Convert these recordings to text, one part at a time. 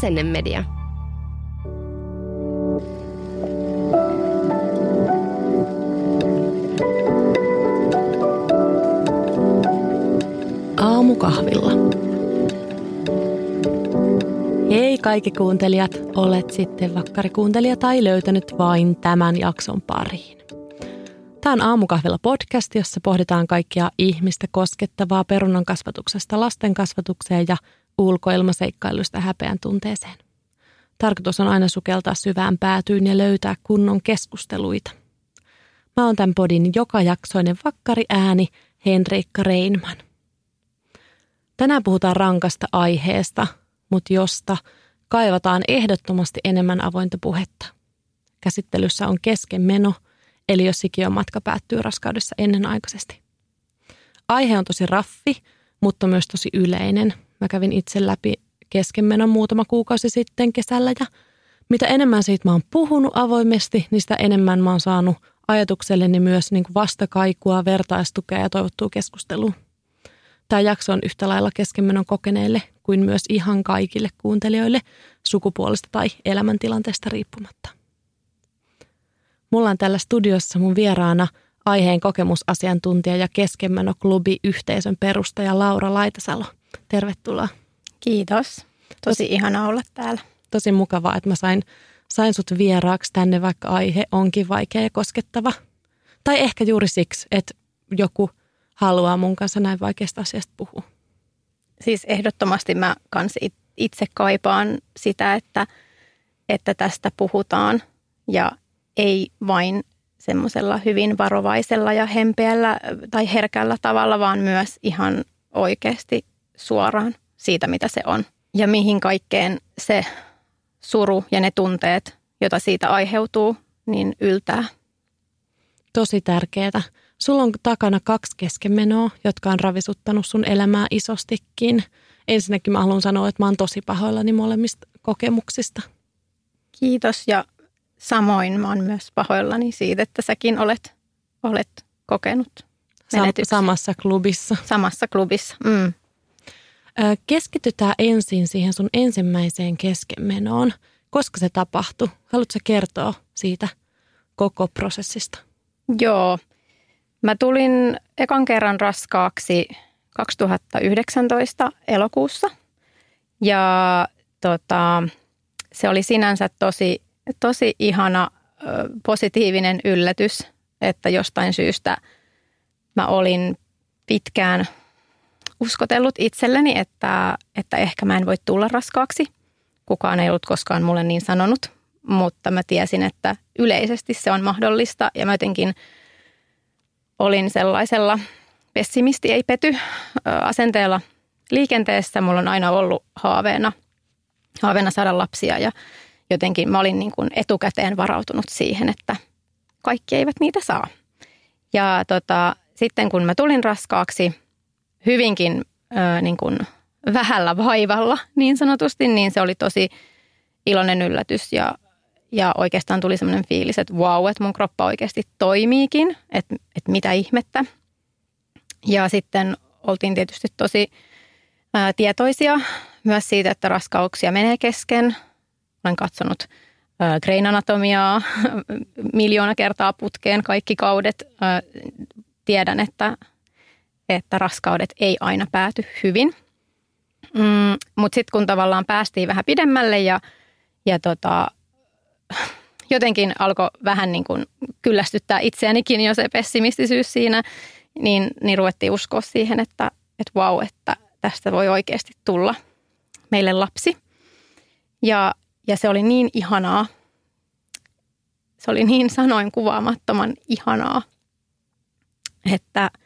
Asennemedia. Aamukahvilla. Hei kaikki kuuntelijat, olet sitten vakkarikuuntelija tai löytänyt vain tämän jakson pariin. Tämä on Aamukahvilla podcast, jossa pohditaan kaikkia ihmistä koskettavaa perunan kasvatuksesta lasten kasvatukseen ja ulkoilmaseikkailusta häpeän tunteeseen. Tarkoitus on aina sukeltaa syvään päätyyn ja löytää kunnon keskusteluita. Mä oon tämän podin joka jaksoinen vakkari ääni Henriikka Reinman. Tänään puhutaan rankasta aiheesta, mutta josta kaivataan ehdottomasti enemmän avointa puhetta. Käsittelyssä on keskenmeno, eli jos sikiön matka päättyy raskaudessa ennenaikaisesti. Aihe on tosi raffi, mutta myös tosi yleinen. Mä kävin itse läpi keskenmenon muutama kuukausi sitten kesällä ja mitä enemmän siitä mä oon puhunut avoimesti, niin sitä enemmän mä oon saanut ajatukselleni myös niin kuin vastakaikua, vertaistukea ja toivottua keskustelua. Tämä jakso on yhtä lailla keskenmenon kokeneille kuin myös ihan kaikille kuuntelijoille sukupuolesta tai elämäntilanteesta riippumatta. Mulla on tällä studiossa mun vieraana aiheen kokemusasiantuntija ja keskenmenoklubi yhteisön perustaja Laura Laitasalo. Tervetuloa. Kiitos. Tosi ihana olla täällä. Tosi mukavaa, että mä sain, sain sut vieraaksi tänne, vaikka aihe onkin vaikea ja koskettava. Tai ehkä juuri siksi, että joku haluaa mun kanssa näin vaikeasta asiasta puhua. Siis ehdottomasti mä kans itse kaipaan sitä, että, että tästä puhutaan ja ei vain semmoisella hyvin varovaisella ja hempeällä tai herkällä tavalla, vaan myös ihan oikeasti suoraan siitä, mitä se on. Ja mihin kaikkeen se suru ja ne tunteet, joita siitä aiheutuu, niin yltää. Tosi tärkeää. Sulla on takana kaksi keskenmenoa, jotka on ravisuttanut sun elämää isostikin. Ensinnäkin mä haluan sanoa, että mä oon tosi pahoillani molemmista kokemuksista. Kiitos ja samoin mä oon myös pahoillani siitä, että säkin olet, olet kokenut menetyksen. Samassa klubissa. Samassa klubissa, mm. Keskitytään ensin siihen sun ensimmäiseen keskenmenoon. Koska se tapahtui? Haluatko kertoa siitä koko prosessista? Joo. Mä tulin ekan kerran raskaaksi 2019 elokuussa. Ja tota, se oli sinänsä tosi, tosi ihana positiivinen yllätys, että jostain syystä mä olin pitkään – uskotellut itselleni, että, että ehkä mä en voi tulla raskaaksi. Kukaan ei ollut koskaan mulle niin sanonut, mutta mä tiesin, että yleisesti se on mahdollista ja mä jotenkin olin sellaisella pessimisti ei pety asenteella liikenteessä. Mulla on aina ollut haaveena, haaveena saada lapsia ja jotenkin mä olin niin kuin etukäteen varautunut siihen, että kaikki eivät niitä saa. Ja tota, sitten kun mä tulin raskaaksi, hyvinkin ö, niin kuin vähällä vaivalla niin sanotusti, niin se oli tosi iloinen yllätys ja, ja oikeastaan tuli semmoinen fiilis, että wow, että mun kroppa oikeasti toimiikin, että, että mitä ihmettä. Ja sitten oltiin tietysti tosi ää, tietoisia myös siitä, että raskauksia menee kesken. Olen katsonut Grain Anatomiaa miljoona kertaa putkeen kaikki kaudet. Tiedän, että että raskaudet ei aina pääty hyvin. Mm, Mutta sitten kun tavallaan päästiin vähän pidemmälle ja, ja tota, jotenkin alkoi vähän niin kuin kyllästyttää itseänikin jo se pessimistisyys siinä, niin, niin ruvettiin uskoa siihen, että, että vau, että tästä voi oikeasti tulla meille lapsi. Ja, ja se oli niin ihanaa. Se oli niin sanoin kuvaamattoman ihanaa, että –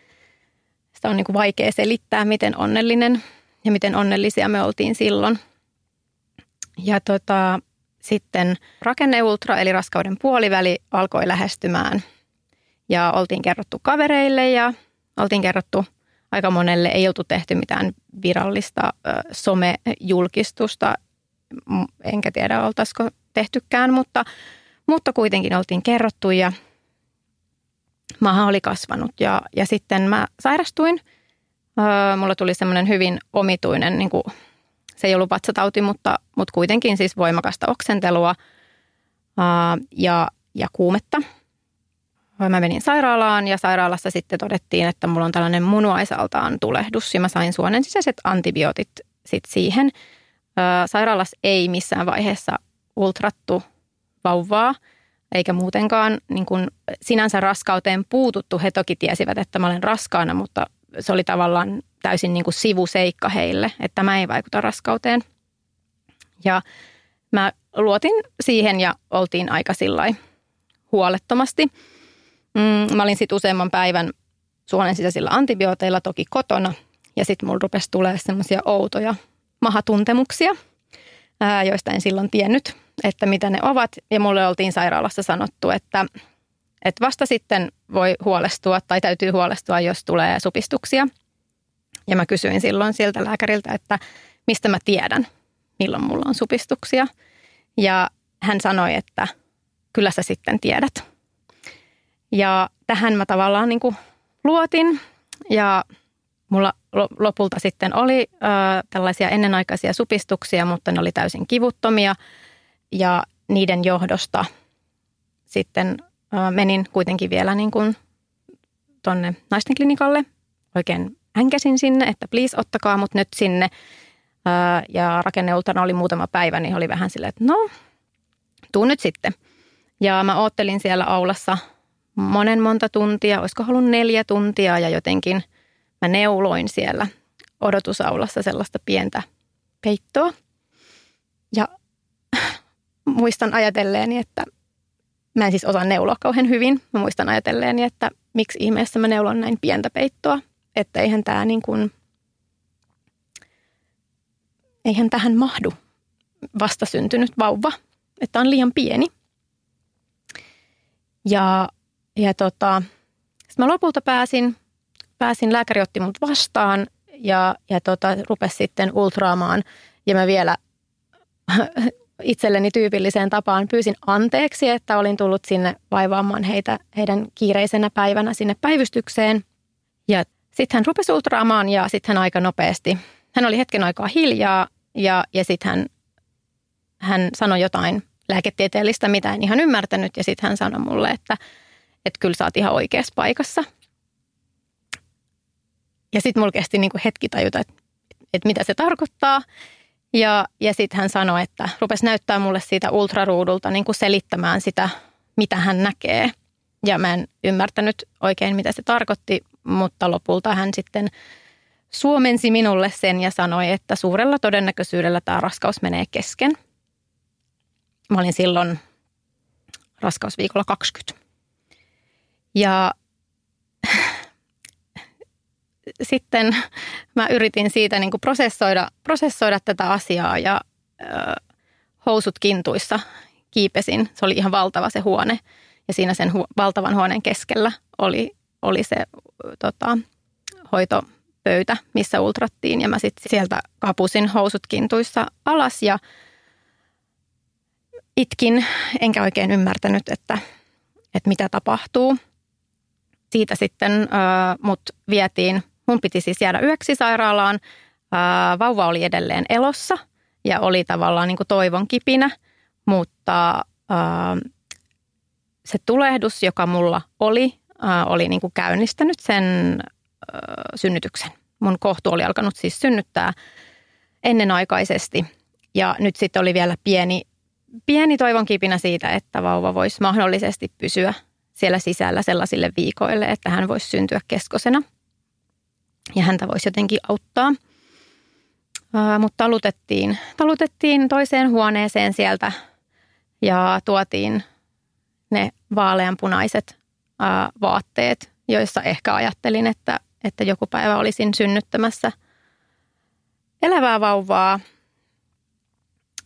sitä on niin kuin vaikea selittää, miten onnellinen ja miten onnellisia me oltiin silloin. Ja tota, sitten rakenneultra eli raskauden puoliväli alkoi lähestymään ja oltiin kerrottu kavereille ja oltiin kerrottu aika monelle. Ei oltu tehty mitään virallista somejulkistusta, enkä tiedä oltaisiko tehtykään, mutta, mutta kuitenkin oltiin kerrottu ja maha oli kasvanut ja, ja sitten mä sairastuin. Öö, mulla tuli semmoinen hyvin omituinen niin kuin se ei ollut vatsatauti, mutta, mutta kuitenkin siis voimakasta oksentelua ää, ja, ja kuumetta. Mä menin sairaalaan ja sairaalassa sitten todettiin, että mulla on tällainen munuaisaltaan tulehdus ja mä sain suonen sisäiset antibiootit sit siihen. Ää, sairaalassa ei missään vaiheessa ultrattu vauvaa eikä muutenkaan niin kun sinänsä raskauteen puututtu. He toki tiesivät, että mä olen raskaana, mutta se oli tavallaan täysin niin kuin sivuseikka heille, että tämä ei vaikuta raskauteen. Ja mä luotin siihen ja oltiin aika sillai huolettomasti. Mm, mä olin sitten useamman päivän suonen sisäisillä antibiooteilla toki kotona ja sitten mulla rupesi tulee semmoisia outoja mahatuntemuksia, joista en silloin tiennyt, että mitä ne ovat. Ja mulle oltiin sairaalassa sanottu, että, että vasta sitten voi huolestua tai täytyy huolestua, jos tulee supistuksia – ja mä kysyin silloin siltä lääkäriltä, että mistä mä tiedän, milloin mulla on supistuksia. Ja hän sanoi, että kyllä sä sitten tiedät. Ja tähän mä tavallaan niin kuin luotin ja mulla lopulta sitten oli ö, tällaisia ennenaikaisia supistuksia, mutta ne oli täysin kivuttomia ja niiden johdosta sitten menin kuitenkin vielä niin kuin tonne naisten klinikalle oikein hänkäsin sinne, että please ottakaa mut nyt sinne. Ja rakenneultana oli muutama päivä, niin oli vähän silleen, että no, tuu nyt sitten. Ja mä oottelin siellä aulassa monen monta tuntia, olisiko halunnut neljä tuntia ja jotenkin mä neuloin siellä odotusaulassa sellaista pientä peittoa. Ja muistan ajatelleeni, että mä en siis osaa neuloa kauhean hyvin. Mä muistan ajatelleeni, että miksi ihmeessä mä neulon näin pientä peittoa että eihän tämä niin kuin, eihän tähän mahdu vastasyntynyt vauva, että on liian pieni. Ja, ja tota, mä lopulta pääsin, pääsin, lääkäri otti mut vastaan ja, ja tota, rupesi sitten ultraamaan. Ja mä vielä itselleni tyypilliseen tapaan pyysin anteeksi, että olin tullut sinne vaivaamaan heitä heidän kiireisenä päivänä sinne päivystykseen. Ja sitten hän rupesi ultraamaan ja sitten hän aika nopeasti, hän oli hetken aikaa hiljaa ja, ja sitten hän, hän sanoi jotain lääketieteellistä, mitä en ihan ymmärtänyt ja sitten hän sanoi mulle, että, että kyllä sä oot ihan oikeassa paikassa. Ja sitten mulla kesti niin kuin hetki tajuta, että, että mitä se tarkoittaa. Ja, ja sitten hän sanoi, että rupesi näyttää mulle siitä ultraruudulta niin kuin selittämään sitä, mitä hän näkee. Ja mä en ymmärtänyt oikein, mitä se tarkoitti, mutta lopulta hän sitten suomensi minulle sen ja sanoi, että suurella todennäköisyydellä tämä raskaus menee kesken. Mä olin silloin raskausviikolla 20. Ja sitten mä yritin siitä niin kuin prosessoida, prosessoida tätä asiaa ja ö, housut kintuissa kiipesin. Se oli ihan valtava se huone ja siinä sen hu- valtavan huoneen keskellä oli oli se tota, hoitopöytä, missä ultrattiin. Ja mä sitten sieltä kapusin housut kintuissa alas ja itkin, enkä oikein ymmärtänyt, että, että mitä tapahtuu. Siitä sitten äh, mut vietiin, mun piti siis jäädä yöksi sairaalaan. Vauva oli edelleen elossa ja oli tavallaan niin kuin toivon kipinä, mutta se tulehdus, joka mulla oli, oli niin kuin käynnistänyt sen synnytyksen. Mun kohtu oli alkanut siis synnyttää ennenaikaisesti ja nyt sitten oli vielä pieni, pieni toivon kipinä siitä, että vauva voisi mahdollisesti pysyä siellä sisällä sellaisille viikoille, että hän voisi syntyä keskosena ja häntä voisi jotenkin auttaa. Mutta talutettiin, talutettiin toiseen huoneeseen sieltä ja tuotiin ne vaaleanpunaiset ää, vaatteet, joissa ehkä ajattelin, että, että joku päivä olisin synnyttämässä elävää vauvaa.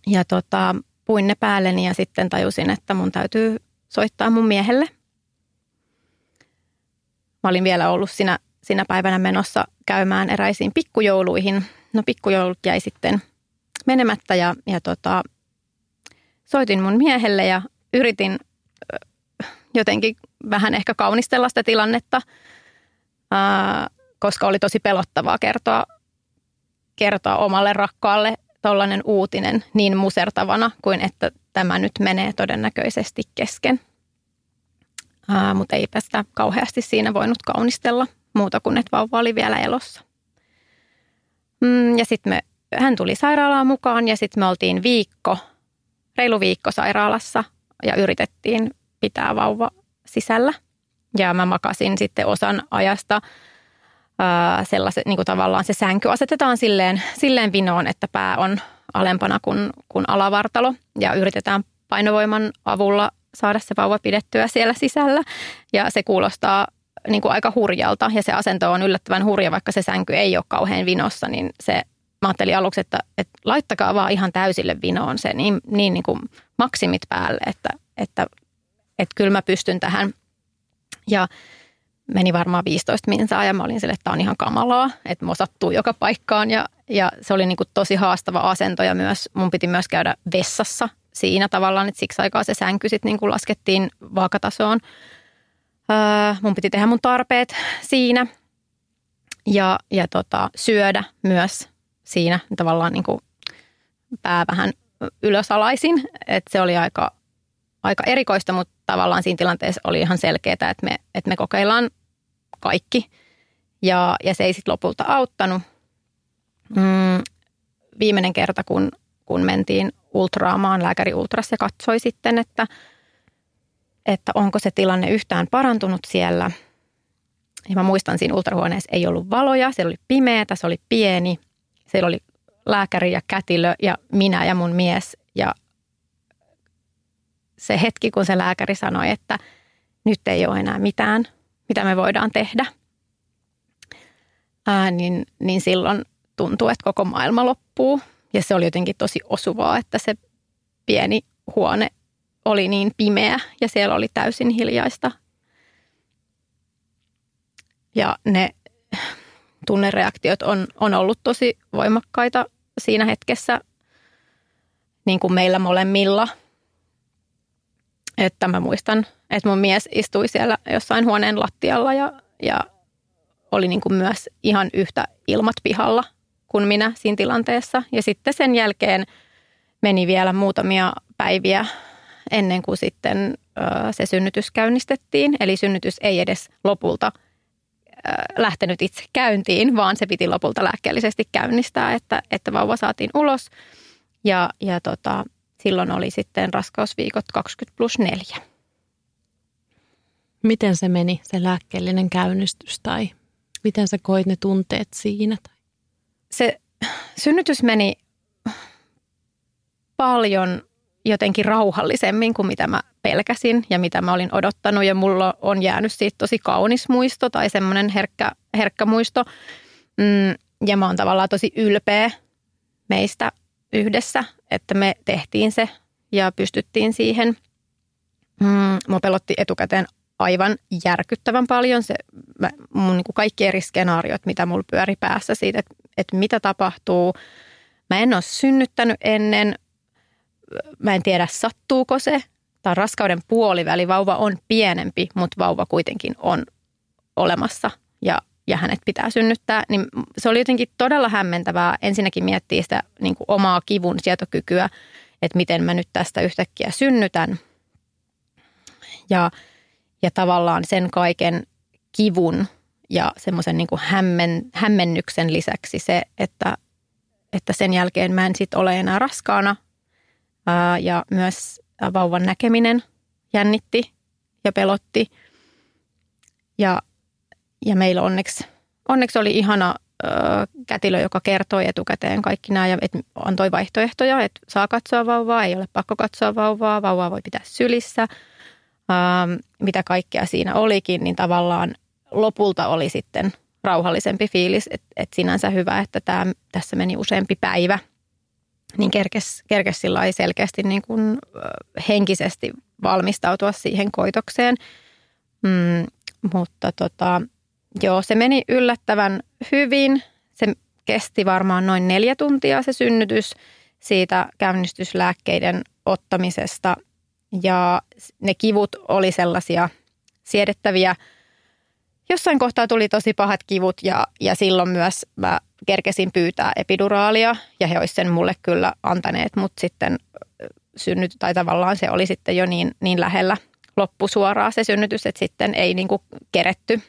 Ja tota, puin ne päälleni ja sitten tajusin, että mun täytyy soittaa mun miehelle. Mä olin vielä ollut siinä, siinä päivänä menossa käymään eräisiin pikkujouluihin. No pikkujoulut jäi sitten menemättä ja, ja tota, soitin mun miehelle ja yritin jotenkin vähän ehkä kaunistella sitä tilannetta, ää, koska oli tosi pelottavaa kertoa, kertoa omalle rakkaalle tollainen uutinen niin musertavana kuin että tämä nyt menee todennäköisesti kesken. Mutta eipä sitä kauheasti siinä voinut kaunistella muuta kuin, että vauva oli vielä elossa. Mm, ja sitten hän tuli sairaalaan mukaan ja sitten me oltiin viikko, reilu viikko sairaalassa ja yritettiin pitää vauva sisällä. Ja mä makasin sitten osan ajasta sellaiset, niin kuin tavallaan se sänky asetetaan silleen, silleen vinoon, että pää on alempana kuin, kuin alavartalo ja yritetään painovoiman avulla saada se vauva pidettyä siellä sisällä. Ja se kuulostaa niin kuin aika hurjalta ja se asento on yllättävän hurja, vaikka se sänky ei ole kauhean vinossa, niin se mä ajattelin aluksi, että, että laittakaa vaan ihan täysille vinoon se niin, niin, niin kuin maksimit päälle, että, että, että kyllä mä pystyn tähän. Ja meni varmaan 15 minsaa ja mä olin sille, että tämä on ihan kamalaa, että mua sattuu joka paikkaan ja, ja se oli niin kuin tosi haastava asento ja myös mun piti myös käydä vessassa siinä tavallaan, että siksi aikaa se sänky sitten niin laskettiin vaakatasoon. Öö, mun piti tehdä mun tarpeet siinä ja, ja tota, syödä myös siinä tavallaan niin kuin pää vähän ylösalaisin, että se oli aika, aika erikoista, mutta tavallaan siinä tilanteessa oli ihan selkeää, että me, että me kokeillaan kaikki. Ja, ja se ei sitten lopulta auttanut. Mm, viimeinen kerta, kun, kun mentiin ultraamaan, lääkäri ultras ja katsoi sitten, että, että onko se tilanne yhtään parantunut siellä. Ja mä muistan, siinä ultrahuoneessa ei ollut valoja, siellä oli pimeätä, se oli pieni. Siellä oli lääkäri ja kätilö ja minä ja mun mies. Ja se hetki, kun se lääkäri sanoi, että nyt ei ole enää mitään – mitä me voidaan tehdä, ää, niin, niin silloin tuntuu, että koko maailma loppuu. Ja se oli jotenkin tosi osuvaa, että se pieni huone oli niin pimeä ja siellä oli täysin hiljaista. Ja ne tunnereaktiot on, on ollut tosi voimakkaita siinä hetkessä, niin kuin meillä molemmilla. Että mä muistan – että mun mies istui siellä jossain huoneen lattialla ja, ja oli niin kuin myös ihan yhtä ilmat pihalla kuin minä siinä tilanteessa. Ja sitten sen jälkeen meni vielä muutamia päiviä ennen kuin sitten se synnytys käynnistettiin. Eli synnytys ei edes lopulta lähtenyt itse käyntiin, vaan se piti lopulta lääkkeellisesti käynnistää, että, että vauva saatiin ulos. Ja, ja tota, silloin oli sitten raskausviikot 20 plus 4 miten se meni, se lääkkeellinen käynnistys tai miten sä koit ne tunteet siinä? Se synnytys meni paljon jotenkin rauhallisemmin kuin mitä mä pelkäsin ja mitä mä olin odottanut. Ja mulla on jäänyt siitä tosi kaunis muisto tai semmoinen herkkä, herkkä muisto. Mm, ja mä oon tavallaan tosi ylpeä meistä yhdessä, että me tehtiin se ja pystyttiin siihen. Mm, mua pelotti etukäteen aivan järkyttävän paljon. Se, mä, mun niin kuin kaikki eri skenaariot, mitä mulla pyöri päässä siitä, että, että mitä tapahtuu. Mä en ole synnyttänyt ennen. Mä en tiedä, sattuuko se. Tämä raskauden puoliväli. Vauva on pienempi, mutta vauva kuitenkin on olemassa ja, ja hänet pitää synnyttää. Niin se oli jotenkin todella hämmentävää ensinnäkin miettiä sitä niin kuin omaa kivun sietokykyä, että miten mä nyt tästä yhtäkkiä synnytän. Ja ja tavallaan sen kaiken kivun ja semmoisen niin kuin hämmen, hämmennyksen lisäksi se, että, että sen jälkeen mä en sitten ole enää raskaana ja myös vauvan näkeminen jännitti ja pelotti. Ja, ja meillä onneksi, onneksi oli ihana ää, kätilö, joka kertoi etukäteen kaikki nämä ja et antoi vaihtoehtoja, että saa katsoa vauvaa, ei ole pakko katsoa vauvaa, vauvaa voi pitää sylissä – ähm, mitä kaikkea siinä olikin, niin tavallaan lopulta oli sitten rauhallisempi fiilis, että et sinänsä hyvä, että tämä, tässä meni useampi päivä, niin kerkes, kerkes sillä selkeästi niin kuin henkisesti valmistautua siihen koitokseen. Mm, mutta tota, joo, se meni yllättävän hyvin. Se kesti varmaan noin neljä tuntia se synnytys siitä käynnistyslääkkeiden ottamisesta ja ne kivut oli sellaisia siedettäviä jossain kohtaa tuli tosi pahat kivut ja, ja silloin myös mä kerkesin pyytää epiduraalia ja he olisivat sen mulle kyllä antaneet, mutta sitten synnyt, tai tavallaan se oli sitten jo niin, niin lähellä loppusuoraa se synnytys, että sitten ei niin kuin keretty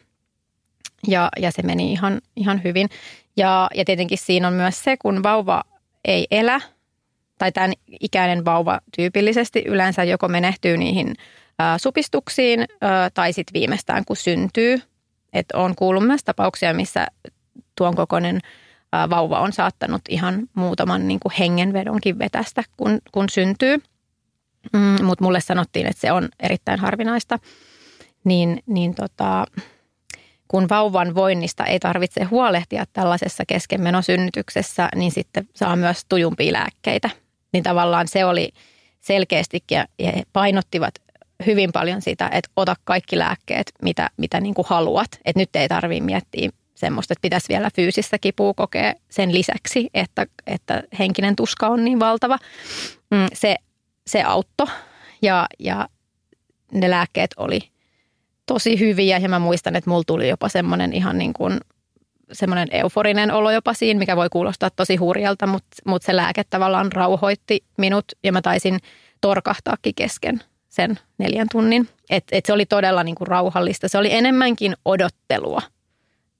ja, ja se meni ihan, ihan hyvin. Ja, ja tietenkin siinä on myös se, kun vauva ei elä, tai tämän ikäinen vauva tyypillisesti yleensä joko menehtyy niihin supistuksiin tai sitten viimeistään kun syntyy. Että on kuullut myös tapauksia, missä tuon kokoinen vauva on saattanut ihan muutaman niin kuin hengenvedonkin vetästä, kun, kun syntyy. Mm, Mutta mulle sanottiin, että se on erittäin harvinaista. Niin, niin tota, kun vauvan voinnista ei tarvitse huolehtia tällaisessa keskenmenosynnytyksessä, niin sitten saa myös tujumpia lääkkeitä. Niin tavallaan se oli selkeästikin ja painottivat hyvin paljon sitä, että ota kaikki lääkkeet, mitä, mitä niin kuin haluat. Että nyt ei tarvitse miettiä semmoista, että pitäisi vielä fyysistä kipua kokea sen lisäksi, että, että henkinen tuska on niin valtava. Mm, se, se auttoi ja, ja ne lääkkeet oli – tosi hyviä ja mä muistan, että mulla tuli jopa semmoinen ihan niin kuin semmoinen euforinen olo jopa siinä, mikä voi kuulostaa tosi hurjalta, mutta, mutta se lääke tavallaan rauhoitti minut ja mä taisin torkahtaakin kesken sen neljän tunnin. Et, et se oli todella niin kuin rauhallista. Se oli enemmänkin odottelua,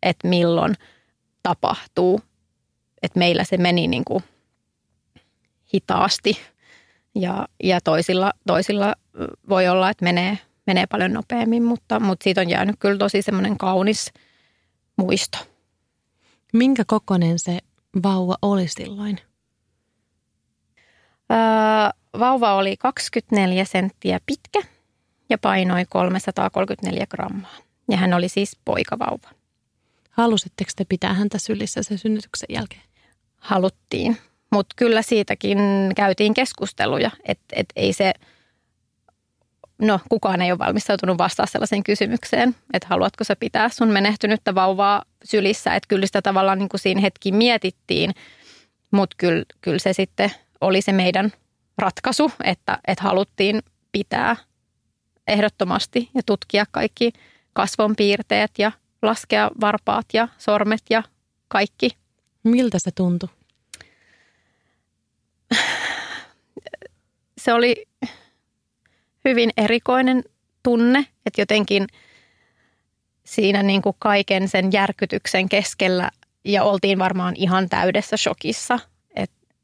että milloin tapahtuu. Että meillä se meni niin kuin hitaasti ja, ja toisilla, toisilla voi olla, että menee menee paljon nopeammin, mutta, mutta siitä on jäänyt kyllä tosi semmoinen kaunis muisto. Minkä kokoinen se vauva oli silloin? Vauva oli 24 senttiä pitkä ja painoi 334 grammaa. Ja hän oli siis poikavauva. Halusitteko te pitää häntä sylissä sen synnytyksen jälkeen? Haluttiin, mutta kyllä siitäkin käytiin keskusteluja, että et ei se – no kukaan ei ole valmistautunut vastaa sellaiseen kysymykseen, että haluatko sä pitää sun menehtynyttä vauvaa sylissä, että kyllä sitä tavallaan niin kuin siinä hetki mietittiin, mutta kyllä, kyllä se sitten oli se meidän ratkaisu, että, että haluttiin pitää ehdottomasti ja tutkia kaikki kasvonpiirteet ja laskea varpaat ja sormet ja kaikki. Miltä se tuntui? Se oli hyvin erikoinen tunne, että jotenkin siinä niin kuin kaiken sen järkytyksen keskellä ja oltiin varmaan ihan täydessä shokissa,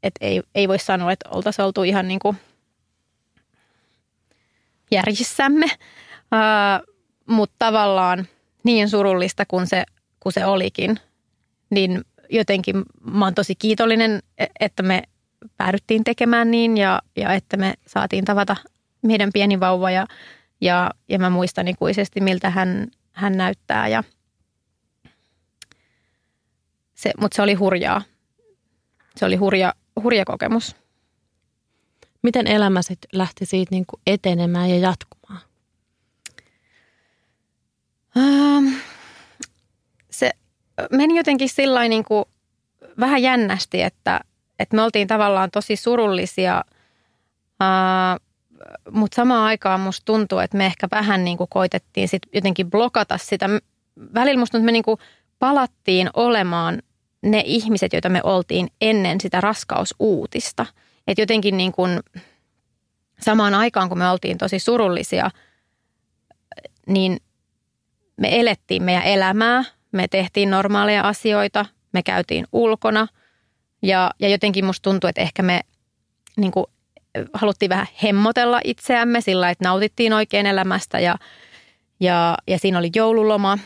että et ei, ei voi sanoa, että oltaisiin oltu ihan niin kuin järjissämme, uh, mutta tavallaan niin surullista kuin se, kuin se olikin, niin jotenkin mä oon tosi kiitollinen, e-, että me päädyttiin tekemään niin ja, ja että me saatiin tavata meidän pieni vauva ja, ja, ja mä muistan ikuisesti, miltä hän, hän näyttää. Ja se, mutta se oli hurjaa. Se oli hurja, hurja kokemus. Miten elämä sitten lähti siitä niin kuin etenemään ja jatkumaan? Ähm, se meni jotenkin sillä niin kuin vähän jännästi, että, että me oltiin tavallaan tosi surullisia äh, mutta samaan aikaan musta tuntuu, että me ehkä vähän niin kuin koitettiin sit jotenkin blokata sitä. Välillä musta me niin kuin palattiin olemaan ne ihmiset, joita me oltiin ennen sitä raskausuutista. Että jotenkin niin kuin samaan aikaan, kun me oltiin tosi surullisia, niin me elettiin meidän elämää, me tehtiin normaaleja asioita, me käytiin ulkona ja, ja jotenkin musta tuntuu, että ehkä me niin kuin haluttiin vähän hemmotella itseämme sillä, että nautittiin oikein elämästä ja, ja, ja siinä oli joululoma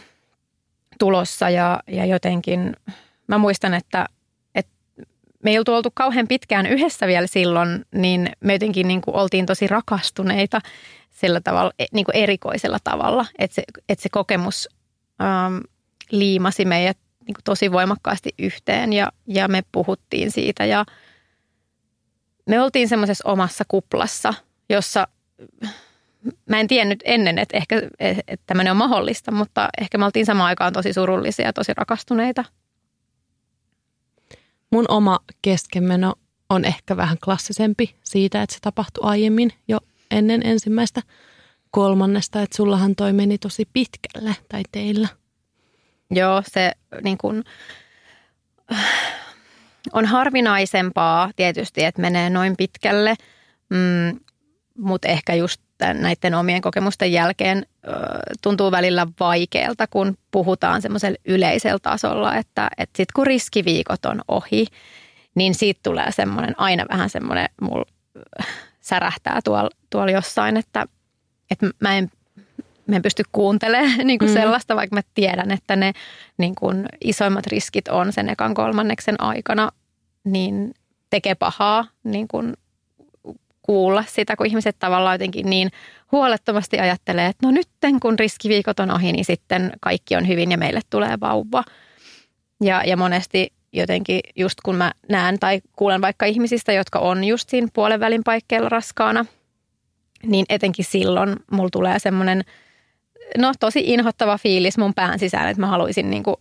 tulossa ja, ja jotenkin mä muistan, että, että me ei oltu oltu kauhean pitkään yhdessä vielä silloin, niin me jotenkin niin kuin oltiin tosi rakastuneita sillä tavalla, e, niin kuin erikoisella tavalla, että se, että se kokemus ähm, liimasi meidät niin kuin tosi voimakkaasti yhteen ja, ja me puhuttiin siitä ja – me oltiin semmoisessa omassa kuplassa, jossa mä en tiennyt ennen, että ehkä että tämmöinen on mahdollista, mutta ehkä me oltiin samaan aikaan tosi surullisia ja tosi rakastuneita. Mun oma keskenmeno on ehkä vähän klassisempi siitä, että se tapahtui aiemmin jo ennen ensimmäistä kolmannesta, että sullahan toi meni tosi pitkälle tai teillä. Joo, se niin kun, on harvinaisempaa tietysti, että menee noin pitkälle, mm, mutta ehkä just näiden omien kokemusten jälkeen ö, tuntuu välillä vaikealta, kun puhutaan semmoisella yleisellä tasolla, että, että sitten kun riskiviikot on ohi, niin siitä tulee semmoinen, aina vähän semmoinen, mulla särähtää tuolla tuolla jossain, että, että mä en mä en pysty kuuntelemaan niin kuin mm. sellaista, vaikka mä tiedän, että ne niin kuin isoimmat riskit on sen ekan kolmanneksen aikana, niin tekee pahaa niin kuin kuulla sitä, kun ihmiset tavallaan jotenkin niin huolettomasti ajattelee, että no nyt kun riskiviikot on ohi, niin sitten kaikki on hyvin ja meille tulee vauva. Ja, ja monesti jotenkin just kun mä näen tai kuulen vaikka ihmisistä, jotka on just siinä puolen välin paikkeilla raskaana, niin etenkin silloin mulla tulee semmoinen – no tosi inhottava fiilis mun pään sisään, että mä haluaisin niin kuin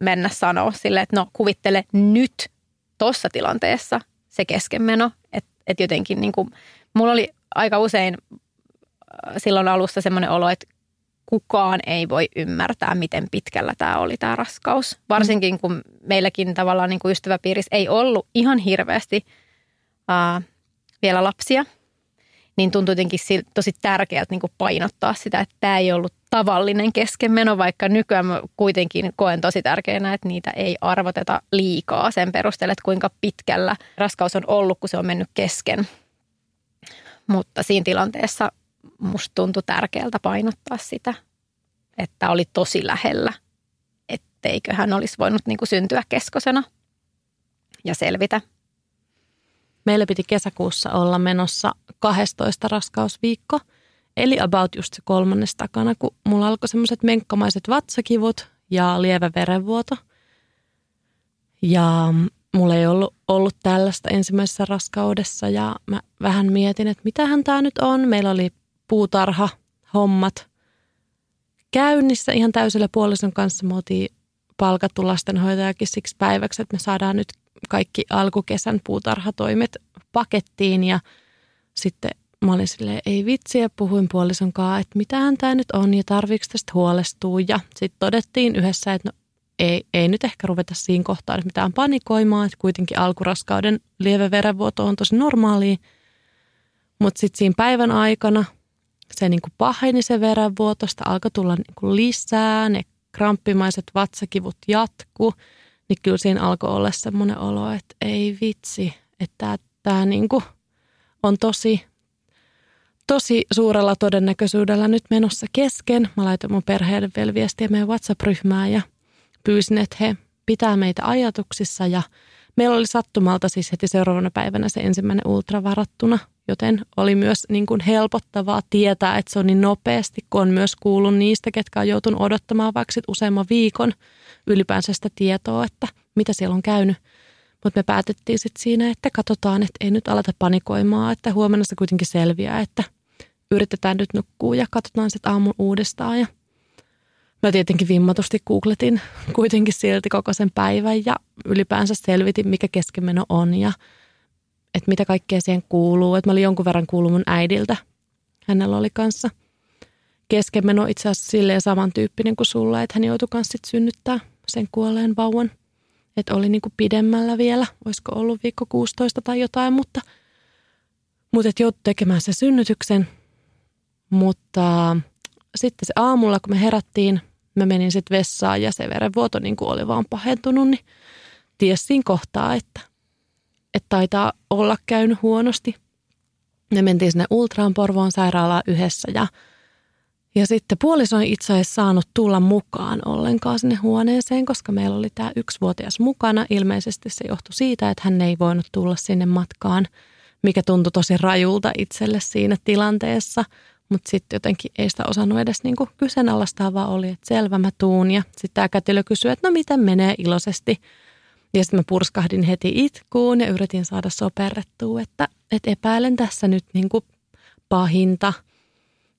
mennä sanoa sille, että no kuvittele nyt tuossa tilanteessa se keskenmeno, että, että jotenkin niin kuin, mulla oli aika usein äh, silloin alussa semmoinen olo, että kukaan ei voi ymmärtää, miten pitkällä tämä oli tämä raskaus. Varsinkin kun meilläkin tavallaan niin kuin ystäväpiirissä ei ollut ihan hirveästi ää, vielä lapsia – niin tuntui jotenkin tosi tärkeältä niin kuin painottaa sitä, että tämä ei ollut tavallinen keskenmeno, vaikka nykyään mä kuitenkin koen tosi tärkeänä, että niitä ei arvoteta liikaa sen perusteella, että kuinka pitkällä raskaus on ollut, kun se on mennyt kesken. Mutta siinä tilanteessa musta tuntui tärkeältä painottaa sitä, että oli tosi lähellä, etteikö hän olisi voinut niin kuin syntyä keskosena ja selvitä Meillä piti kesäkuussa olla menossa 12 raskausviikko, eli about just se kolmannes takana, kun mulla alkoi semmoiset menkkamaiset vatsakivut ja lievä verenvuoto. Ja mulla ei ollut, ollut tällaista ensimmäisessä raskaudessa ja mä vähän mietin, että mitähän tämä nyt on. Meillä oli puutarha, hommat käynnissä ihan täysillä puolison kanssa. Me oltiin palkattu lastenhoitajakin siksi päiväksi, että me saadaan nyt kaikki alkukesän puutarhatoimet pakettiin ja sitten mä olin silleen, ei vitsiä, puhuin puolison kanssa, että mitähän tämä nyt on ja tarviiko tästä huolestua. Ja sitten todettiin yhdessä, että no, ei, ei nyt ehkä ruveta siinä kohtaa että mitään panikoimaan, että kuitenkin alkuraskauden lieve verenvuoto on tosi normaalia. Mutta sitten siinä päivän aikana se niinku paheni se verenvuotosta, alkoi tulla niinku lisää, ne kramppimaiset vatsakivut jatku – niin kyllä siinä alkoi olla semmoinen olo, että ei vitsi, että tämä, niin kuin on tosi, tosi suurella todennäköisyydellä nyt menossa kesken. Mä laitoin mun perheelle vielä viestiä meidän WhatsApp-ryhmään ja pyysin, että he pitää meitä ajatuksissa ja meillä oli sattumalta siis heti seuraavana päivänä se ensimmäinen ultra varattuna, joten oli myös niin kuin helpottavaa tietää, että se on niin nopeasti, kun on myös kuullut niistä, ketkä on joutunut odottamaan vaikka useamman viikon – ylipäänsä sitä tietoa, että mitä siellä on käynyt. Mutta me päätettiin sitten siinä, että katsotaan, että ei nyt aleta panikoimaan, että huomenna se kuitenkin selviää, että yritetään nyt nukkua ja katsotaan sitten aamun uudestaan. Ja mä tietenkin vimmatusti googletin kuitenkin silti koko sen päivän ja ylipäänsä selvitin, mikä keskenmeno on ja että mitä kaikkea siihen kuuluu. Että mä olin jonkun verran kuullut mun äidiltä. Hänellä oli kanssa keskenmeno itse asiassa silleen samantyyppinen kuin sulla, että hän joutui kanssa sit synnyttää sen kuolleen vauvan. Että oli niin kuin pidemmällä vielä, olisiko ollut viikko 16 tai jotain, mutta, mutta että joutui tekemään sen synnytyksen. Mutta sitten se aamulla, kun me herättiin, mä menin sitten vessaan ja se verenvuoto niin kuin oli vaan pahentunut, niin tiesin kohtaa, että, että taitaa olla käynyt huonosti. Me mentiin sinne Ultraan Porvoon sairaalaan yhdessä ja – ja sitten puoliso ei itse asiassa saanut tulla mukaan ollenkaan sinne huoneeseen, koska meillä oli tämä yksivuotias mukana. Ilmeisesti se johtui siitä, että hän ei voinut tulla sinne matkaan, mikä tuntui tosi rajulta itselle siinä tilanteessa. Mutta sitten jotenkin ei sitä osannut edes niinku kyseenalaistaa, vaan oli, että selvä mä tuun. Ja sitten tämä kätilö kysyi, että no miten menee iloisesti. Ja sitten mä purskahdin heti itkuun ja yritin saada soperrettua, että, että epäilen tässä nyt niinku pahinta –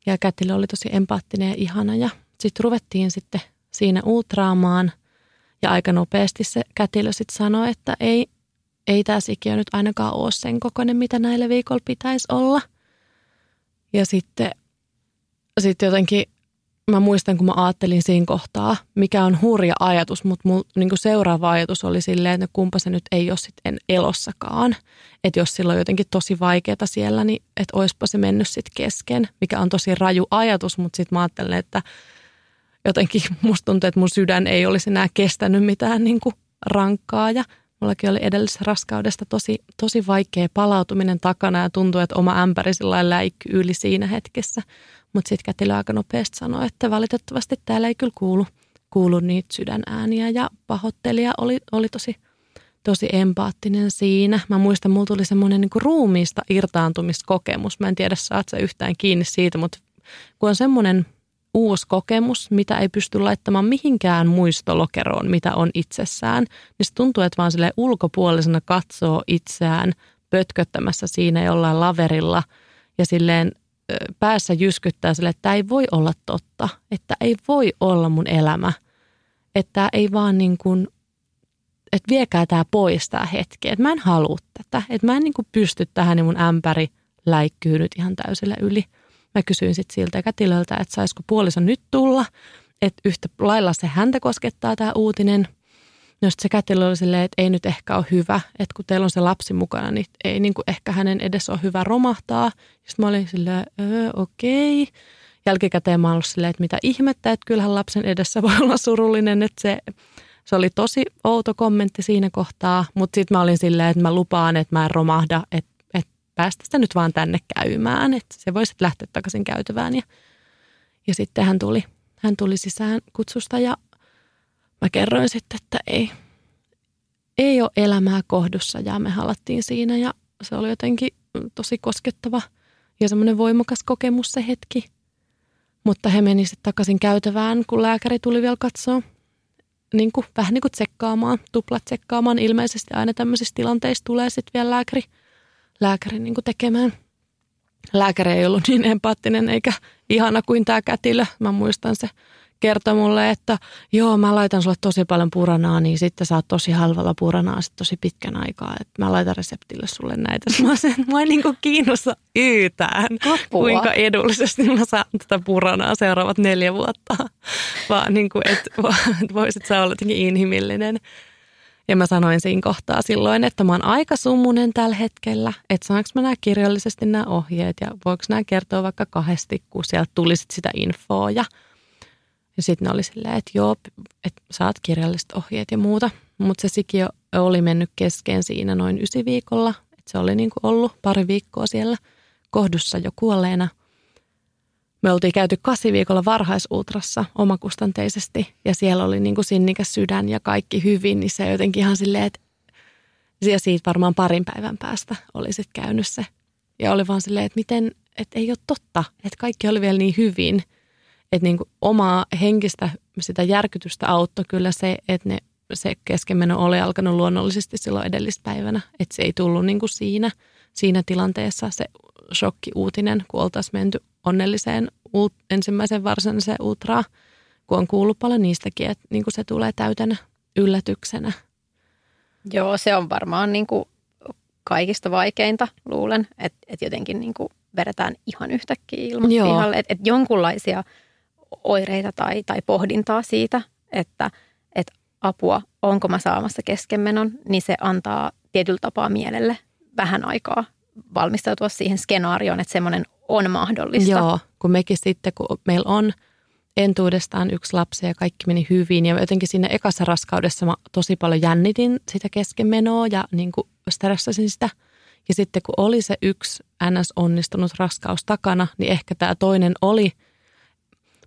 ja kätilö oli tosi empaattinen ja ihana ja sitten ruvettiin sitten siinä ultraamaan ja aika nopeasti se kätilö sitten sanoi, että ei, ei tämä sikiö nyt ainakaan ole sen kokoinen, mitä näillä viikolla pitäisi olla. Ja sitten, sitten jotenkin mä muistan, kun mä ajattelin siinä kohtaa, mikä on hurja ajatus, mutta mul, niin seuraava ajatus oli silleen, että kumpa se nyt ei ole sitten elossakaan. Että jos sillä on jotenkin tosi vaikeaa siellä, niin että oispa se mennyt sitten kesken, mikä on tosi raju ajatus, mutta sitten mä ajattelen, että jotenkin musta tuntuu, että mun sydän ei olisi enää kestänyt mitään niin kuin rankkaa ja mullakin oli edellisessä raskaudesta tosi, tosi vaikea palautuminen takana ja tuntui, että oma ämpäri sillä läikky yli siinä hetkessä. Mutta sitten kätilö aika nopeasti sanoi, että valitettavasti täällä ei kyllä kuulu, kuulu niitä sydänääniä ja pahoittelija oli, oli tosi, tosi empaattinen siinä. Mä muistan, mulla tuli semmoinen niinku ruumiista irtaantumiskokemus. Mä en tiedä, saat sä yhtään kiinni siitä, mutta kun on semmoinen uusi kokemus, mitä ei pysty laittamaan mihinkään muistolokeroon, mitä on itsessään, niin se tuntuu, että vaan sille ulkopuolisena katsoo itseään pötköttämässä siinä jollain laverilla ja silleen päässä jyskyttää sille, että tämä ei voi olla totta, että ei voi olla mun elämä, että ei vaan niin kuin, että viekää tämä pois tämä hetki, että mä en halua tätä, että mä en niin kuin pysty tähän, niin mun ämpäri läikkyy nyt ihan täysillä yli. Mä kysyin sitten siltä kätilöltä, että saisiko puoliso nyt tulla, että yhtä lailla se häntä koskettaa tämä uutinen – No se kätilö oli silleen, että ei nyt ehkä ole hyvä, että kun teillä on se lapsi mukana, niin ei niin kuin ehkä hänen edessä ole hyvä romahtaa. Sitten mä olin silleen, öö, okei. Jälkikäteen mä olin silleen, että mitä ihmettä, että kyllähän lapsen edessä voi olla surullinen, että se, se oli tosi outo kommentti siinä kohtaa. Mutta sitten mä olin silleen, että mä lupaan, että mä en romahda, että, että päästä sitä nyt vaan tänne käymään, että se voisi lähteä takaisin käytävään. Ja, ja sitten hän tuli, hän tuli sisään kutsusta ja mä kerroin sitten, että ei, ei ole elämää kohdussa ja me halattiin siinä ja se oli jotenkin tosi koskettava ja semmoinen voimakas kokemus se hetki. Mutta he meni sitten takaisin käytävään, kun lääkäri tuli vielä katsoa. Niin kuin, vähän niin kuin tsekkaamaan, tuplat tsekkaamaan. Ilmeisesti aina tämmöisissä tilanteissa tulee sitten vielä lääkäri, lääkäri niin kuin tekemään. Lääkäri ei ollut niin empaattinen eikä ihana kuin tämä kätilö. Mä muistan se kertoi mulle, että joo, mä laitan sulle tosi paljon puranaa, niin sitten saat tosi halvalla puranaa sitten tosi pitkän aikaa. Että mä laitan reseptille sulle näitä. Mä sen, mua ei niin kiinnosta yhtään, Apua. kuinka edullisesti mä saan tätä puranaa seuraavat neljä vuotta. Vaan niin kuin, että voisit sä olla jotenkin inhimillinen. Ja mä sanoin siinä kohtaa silloin, että mä oon aika summunen tällä hetkellä, että saanko mä nämä kirjallisesti nämä ohjeet ja voiko nämä kertoa vaikka kahdesti, kun sieltä tulisit sitä infoa ja – ja sitten ne oli silleen, että joo, että saat kirjalliset ohjeet ja muuta. Mutta se sikiö oli mennyt kesken siinä noin ysi viikolla. Että se oli niinku ollut pari viikkoa siellä kohdussa jo kuolleena. Me oltiin käyty kasi viikolla varhaisultrassa omakustanteisesti ja siellä oli niinku sinnikäs sydän ja kaikki hyvin, niin se jotenkin ihan silleen, että siitä varmaan parin päivän päästä oli sitten käynyt se. Ja oli vaan silleen, että miten, että ei ole totta, että kaikki oli vielä niin hyvin – että niin kuin omaa henkistä sitä järkytystä auttoi kyllä se, että ne, se keskenmeno oli alkanut luonnollisesti silloin edellispäivänä. Että se ei tullut niin kuin siinä, siinä tilanteessa se shokki-uutinen, kun oltaisiin menty onnelliseen ensimmäisen varsinaiseen ultraa, kun on kuullut paljon niistäkin, että niin kuin se tulee täytänä yllätyksenä. Joo, se on varmaan niin kuin kaikista vaikeinta, luulen, että, että jotenkin niin kuin vedetään ihan yhtäkkiä ilman pihalle. Että, että jonkunlaisia – oireita tai, tai pohdintaa siitä, että, että apua, onko mä saamassa keskenmenon, niin se antaa tietyllä tapaa mielelle vähän aikaa valmistautua siihen skenaarioon, että semmoinen on mahdollista. Joo, kun mekin sitten, kun meillä on entuudestaan yksi lapsi ja kaikki meni hyvin ja jotenkin siinä ekassa raskaudessa mä tosi paljon jännitin sitä keskenmenoa ja niin kuin stressasin sitä. Ja sitten kun oli se yksi NS onnistunut raskaus takana, niin ehkä tämä toinen oli –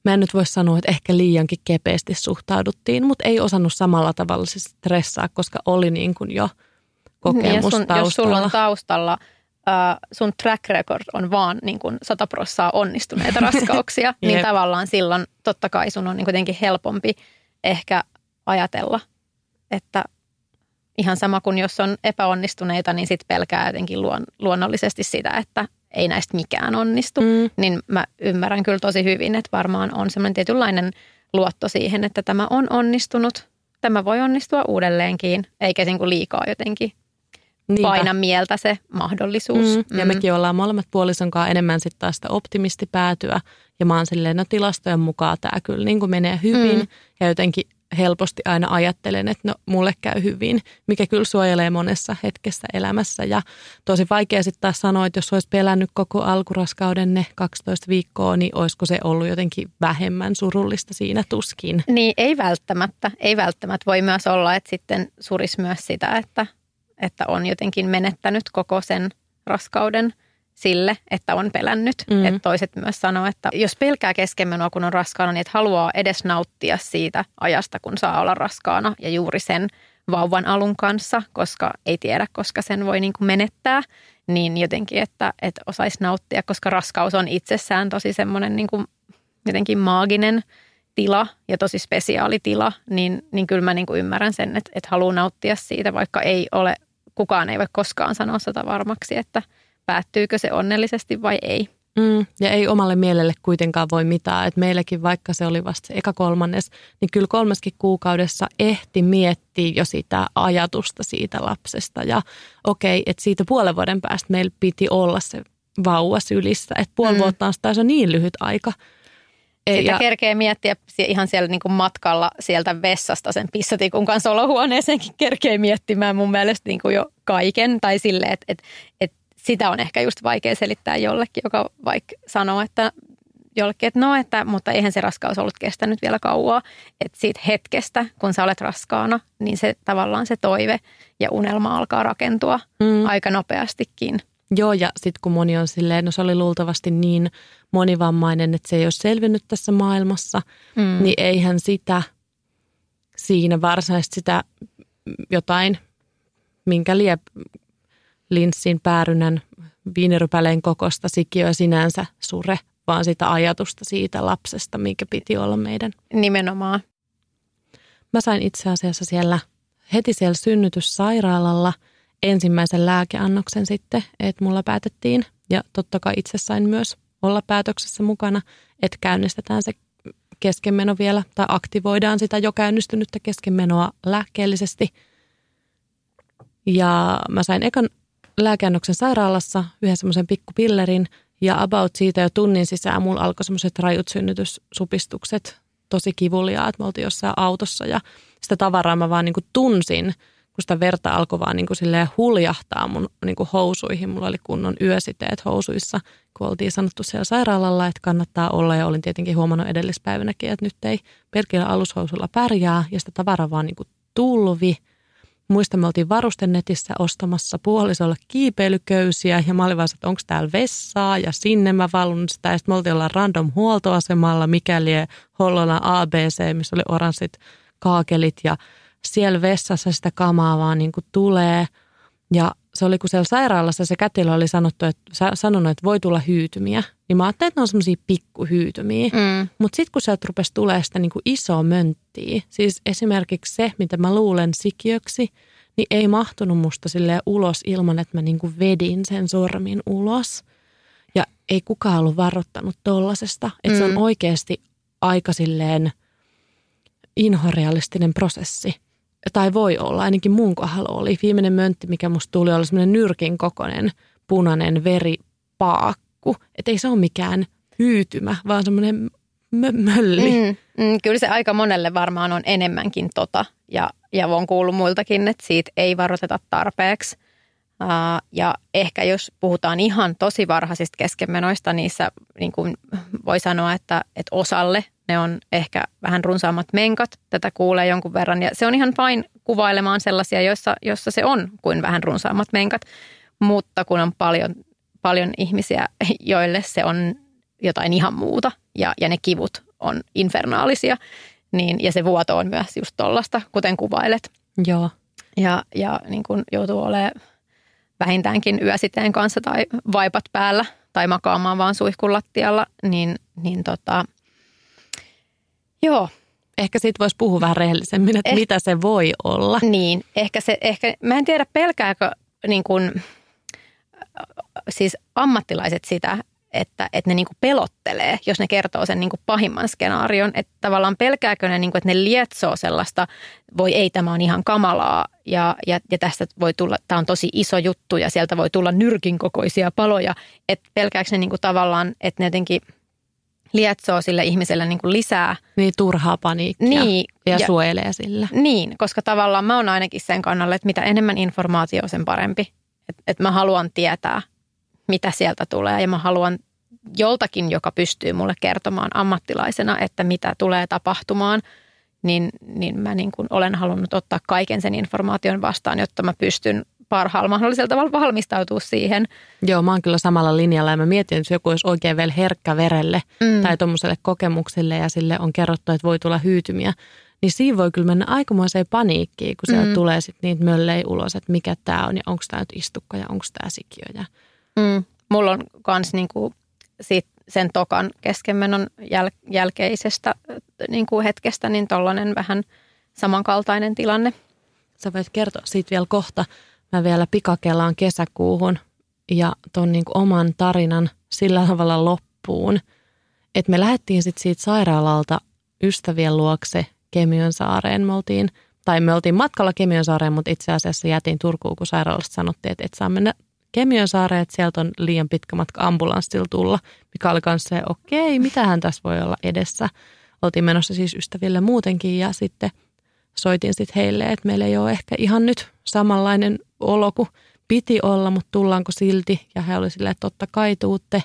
mä en nyt voi sanoa, että ehkä liiankin kepeästi suhtauduttiin, mutta ei osannut samalla tavalla se stressaa, koska oli niin kuin jo kokemus niin, jos sun, taustalla. Jos sulla on taustalla Uh, sun track record on vaan niin kuin 100 prossaa onnistuneita raskauksia, niin tavallaan silloin totta kai sun on niin kuitenkin helpompi ehkä ajatella, että ihan sama kuin jos on epäonnistuneita, niin sitten pelkää jotenkin luon, luonnollisesti sitä, että ei näistä mikään onnistu, mm. niin mä ymmärrän kyllä tosi hyvin, että varmaan on semmoinen tietynlainen luotto siihen, että tämä on onnistunut. Tämä voi onnistua uudelleenkin, eikä niin kuin liikaa jotenkin Niinpä. paina mieltä se mahdollisuus. Mm, ja mm. mekin ollaan molemmat puolison kanssa enemmän sitten taas sitä optimistipäätyä. Ja mä oon silleen, no tilastojen mukaan tämä kyllä niin kuin menee hyvin. Mm. Ja jotenkin helposti aina ajattelen, että no mulle käy hyvin, mikä kyllä suojelee monessa hetkessä elämässä. Ja tosi vaikea sitten taas sanoa, että jos olisi pelännyt koko alkuraskauden ne 12 viikkoa, niin olisiko se ollut jotenkin vähemmän surullista siinä tuskin. Niin, ei välttämättä. Ei välttämättä. Voi myös olla, että sitten surisi myös sitä, että, että on jotenkin menettänyt koko sen raskauden – sille, että on pelännyt. Mm. Että toiset myös sanoo, että jos pelkää keskenmenoa, kun on raskaana, niin että haluaa edes nauttia siitä ajasta, kun saa olla raskaana ja juuri sen vauvan alun kanssa, koska ei tiedä, koska sen voi niin kuin menettää, niin jotenkin, että, että osaisi nauttia, koska raskaus on itsessään tosi semmoinen niin kuin jotenkin maaginen tila ja tosi spesiaali tila, niin, niin kyllä mä niin kuin ymmärrän sen, että, että haluaa nauttia siitä, vaikka ei ole, kukaan ei voi koskaan sanoa sitä varmaksi, että – päättyykö se onnellisesti vai ei. Mm, ja ei omalle mielelle kuitenkaan voi mitään. Et meilläkin vaikka se oli vasta se eka kolmannes, niin kyllä kolmaskin kuukaudessa ehti miettiä jo sitä ajatusta siitä lapsesta. Ja okei, että siitä puolen vuoden päästä meillä piti olla se vauva sylissä. Että puoli mm. vuotta on taas on niin lyhyt aika. Sitä ja, kerkee miettiä ihan siellä niin kuin matkalla sieltä vessasta sen pissatikun kanssa olohuoneeseenkin kerkee miettimään mun mielestä niin kuin jo kaiken. Tai silleen, että, että, että sitä on ehkä just vaikea selittää jollekin, joka vaikka sanoo, että jollekin, että no, että, mutta eihän se raskaus ollut kestänyt vielä kauaa. Että siitä hetkestä, kun sä olet raskaana, niin se tavallaan se toive ja unelma alkaa rakentua mm. aika nopeastikin. Joo, ja sitten kun moni on silleen, no se oli luultavasti niin monivammainen, että se ei ole selvinnyt tässä maailmassa, mm. niin eihän sitä siinä varsinaisesti sitä jotain, minkä lie linssin, päärynän, viinirypäleen kokosta sikiöä sinänsä sure, vaan sitä ajatusta siitä lapsesta, mikä piti olla meidän. Nimenomaan. Mä sain itse asiassa siellä heti siellä synnytyssairaalalla ensimmäisen lääkeannoksen sitten, että mulla päätettiin, ja totta kai itse sain myös olla päätöksessä mukana, että käynnistetään se keskenmeno vielä, tai aktivoidaan sitä jo käynnistynyttä keskenmenoa lääkkeellisesti. Ja mä sain ekan lääkeannoksen sairaalassa yhden semmoisen pikkupillerin ja about siitä jo tunnin sisään mulla alkoi semmoiset rajut synnytyssupistukset, tosi kivuliaat. Me oltiin jossain autossa ja sitä tavaraa mä vaan niin kuin tunsin, kun sitä verta alkoi vaan niin kuin huljahtaa mun niin kuin housuihin. Mulla oli kunnon yösiteet housuissa, kun oltiin sanottu siellä sairaalalla, että kannattaa olla. Ja olin tietenkin huomannut edellispäivänäkin, että nyt ei pelkillä alushousulla pärjää ja sitä tavaraa vaan niin kuin tulvi – Muista me oltiin varustennetissä ostamassa puolisolle kiipeilyköysiä ja mä olin vaan, että onko täällä vessaa ja sinne mä valun sitä. Ja sitten me oltiin olla random huoltoasemalla, mikäli Hollola ABC, missä oli oranssit kaakelit ja siellä vessassa sitä kamaa vaan niin kuin tulee. Ja se oli, kun siellä sairaalassa se kätilö oli sanottu, että, sanonut, että voi tulla hyytymiä. Niin mä ajattelin, että ne on semmoisia pikkuhyytymiä. Mm. Mutta sitten kun sieltä rupesi tulee sitä niin kuin isoa mönttiä, siis esimerkiksi se, mitä mä luulen sikiöksi, niin ei mahtunut musta silleen ulos ilman, että mä niin kuin vedin sen sormin ulos. Ja ei kukaan ollut varoittanut tollasesta. Että mm. se on mm. oikeasti aika silleen inhorealistinen prosessi tai voi olla, ainakin mun kohdalla oli. Viimeinen möntti, mikä musta tuli, oli semmoinen nyrkin kokoinen punainen veripaakku. Että ei se ole mikään hyytymä, vaan semmoinen mö- mölli. Mm, mm, kyllä se aika monelle varmaan on enemmänkin tota. Ja, ja on kuullut muiltakin, että siitä ei varoiteta tarpeeksi. Uh, ja ehkä jos puhutaan ihan tosi varhaisista keskenmenoista, niissä niin kuin voi sanoa, että, että osalle ne on ehkä vähän runsaammat menkat. Tätä kuulee jonkun verran ja se on ihan fine kuvailemaan sellaisia, joissa, joissa se on kuin vähän runsaammat menkat. Mutta kun on paljon, paljon ihmisiä, joille se on jotain ihan muuta ja, ja ne kivut on infernaalisia, niin, ja se vuoto on myös just tollasta, kuten kuvailet. Joo. Ja, ja niin kun joutuu olemaan vähintäänkin yösiteen kanssa tai vaipat päällä tai makaamaan vaan suihkun lattialla, niin, niin tota, Joo. Ehkä siitä voisi puhua vähän rehellisemmin, että eh, mitä se voi olla. Niin, ehkä se, ehkä, mä en tiedä pelkääkö niin kuin, siis ammattilaiset sitä, että, että ne niin kuin pelottelee, jos ne kertoo sen niin kuin pahimman skenaarion. Että tavallaan pelkääkö ne, niin kuin, että ne lietsoo sellaista, voi ei tämä on ihan kamalaa ja, ja, ja tästä voi tulla, tämä on tosi iso juttu ja sieltä voi tulla nyrkin kokoisia paloja. Että pelkääkö ne niin kuin tavallaan, että ne jotenkin lietsoo sille ihmiselle niin kuin lisää. Niin turhaa paniikkia niin, ja, ja suojelee sillä. Niin, koska tavallaan mä oon ainakin sen kannalla, että mitä enemmän informaatiota, sen parempi. Että et mä haluan tietää, mitä sieltä tulee ja mä haluan joltakin, joka pystyy mulle kertomaan ammattilaisena, että mitä tulee tapahtumaan, niin, niin mä niin kuin olen halunnut ottaa kaiken sen informaation vastaan, jotta mä pystyn parhaalla mahdollisella tavalla valmistautua siihen. Joo, mä oon kyllä samalla linjalla ja mä mietin, että joku olisi oikein vielä herkkä verelle mm. tai tuommoiselle kokemukselle ja sille on kerrottu, että voi tulla hyytymiä. Niin siinä voi kyllä mennä aikamoiseen paniikkiin, kun sieltä mm. tulee sitten niitä möllejä ulos, että mikä tämä on ja onko tämä nyt istukka ja onko tämä sikiö. Ja... Mm. Mulla on myös niinku sen tokan keskenmenon jäl- jälkeisestä niin kuin hetkestä, niin tollainen vähän samankaltainen tilanne. Sä voit kertoa siitä vielä kohta. Mä vielä pikakellaan kesäkuuhun ja ton niin kuin oman tarinan sillä tavalla loppuun, että me lähdettiin sitten siitä sairaalalta ystävien luokse Kemion saareen. Me oltiin, tai me oltiin matkalla Kemion saareen, mutta itse asiassa jätiin Turkuun, kun sairaalasta sanottiin, että et saa mennä Kemion saareen, että sieltä on liian pitkä matka ambulanssilla tulla, mikä oli kanssa se, okei, mitähän tässä voi olla edessä. Oltiin menossa siis ystäville muutenkin ja sitten soitin sitten heille, että meillä ei ole ehkä ihan nyt samanlainen olo kuin piti olla, mutta tullaanko silti. Ja he oli silleen, että totta kai tuutte.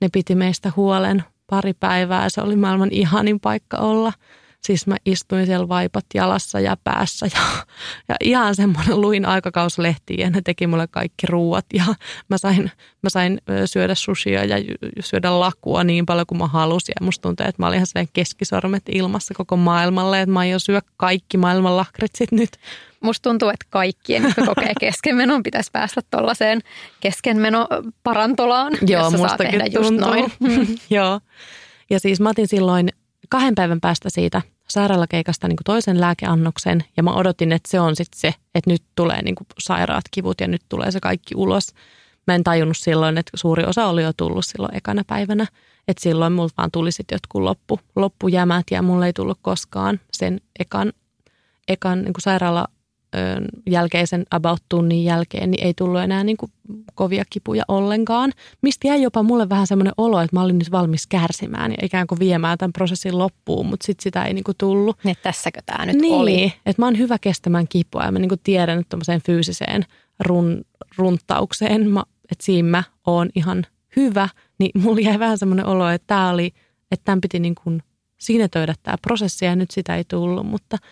Ne piti meistä huolen pari päivää se oli maailman ihanin paikka olla – Siis mä istuin siellä vaipat jalassa ja päässä ja, ja ihan semmoinen luin aikakauslehtiä ja ne teki mulle kaikki ruuat ja mä sain, mä sain syödä sushia ja syödä lakua niin paljon kuin mä halusin ja musta tuntuu, että mä olin ihan keskisormet ilmassa koko maailmalle, että mä aion syö kaikki maailman lakritsit nyt. Musta tuntuu, että kaikkien, jotka kokee keskenmenon, pitäisi päästä tuollaiseen keskenmenoparantolaan, Joo, jossa saa tehdä just tuntuu. noin. Joo. Ja siis mä otin silloin kahden päivän päästä siitä sairaalakeikasta niin kuin toisen lääkeannoksen ja mä odotin, että se on sitten se, että nyt tulee niin kuin sairaat kivut ja nyt tulee se kaikki ulos. Mä en tajunnut silloin, että suuri osa oli jo tullut silloin ekana päivänä, että silloin mulla vaan tuli sitten jotkut loppu, loppujämät ja mulle ei tullut koskaan sen ekan, ekan niin kuin sairaala jälkeisen about tunnin jälkeen, niin ei tullut enää niin kuin kovia kipuja ollenkaan. Mistä jäi jopa mulle vähän semmoinen olo, että mä olin nyt valmis kärsimään ja ikään kuin viemään tämän prosessin loppuun, mutta sitten sitä ei niin kuin tullut. Niin, tässäkö tämä nyt niin, oli? että mä oon hyvä kestämään kipua ja mä niin kuin tiedän, että fyysiseen run, runttaukseen, mä, että siinä mä oon ihan hyvä, niin mulla jäi vähän semmoinen olo, että tämä oli, että tämän piti niin kuin sinetöidä tämä prosessi ja nyt sitä ei tullut, mutta –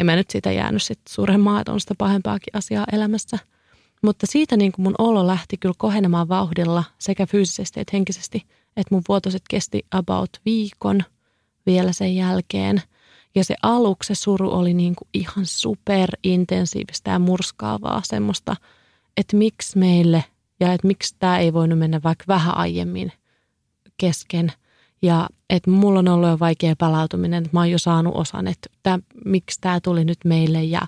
en mä nyt siitä jäänyt sit suuremmaa, että on sitä pahempaakin asiaa elämässä. Mutta siitä niin kuin mun olo lähti kyllä kohenemaan vauhdilla sekä fyysisesti että henkisesti, että mun vuotoset kesti about viikon vielä sen jälkeen. Ja se aluksi se suru oli niin kuin ihan superintensiivistä ja murskaavaa semmoista, että miksi meille ja että miksi tämä ei voinut mennä vaikka vähän aiemmin kesken – ja että mulla on ollut jo vaikea palautuminen, että mä oon jo saanut osan, että miksi tämä tuli nyt meille. Ja,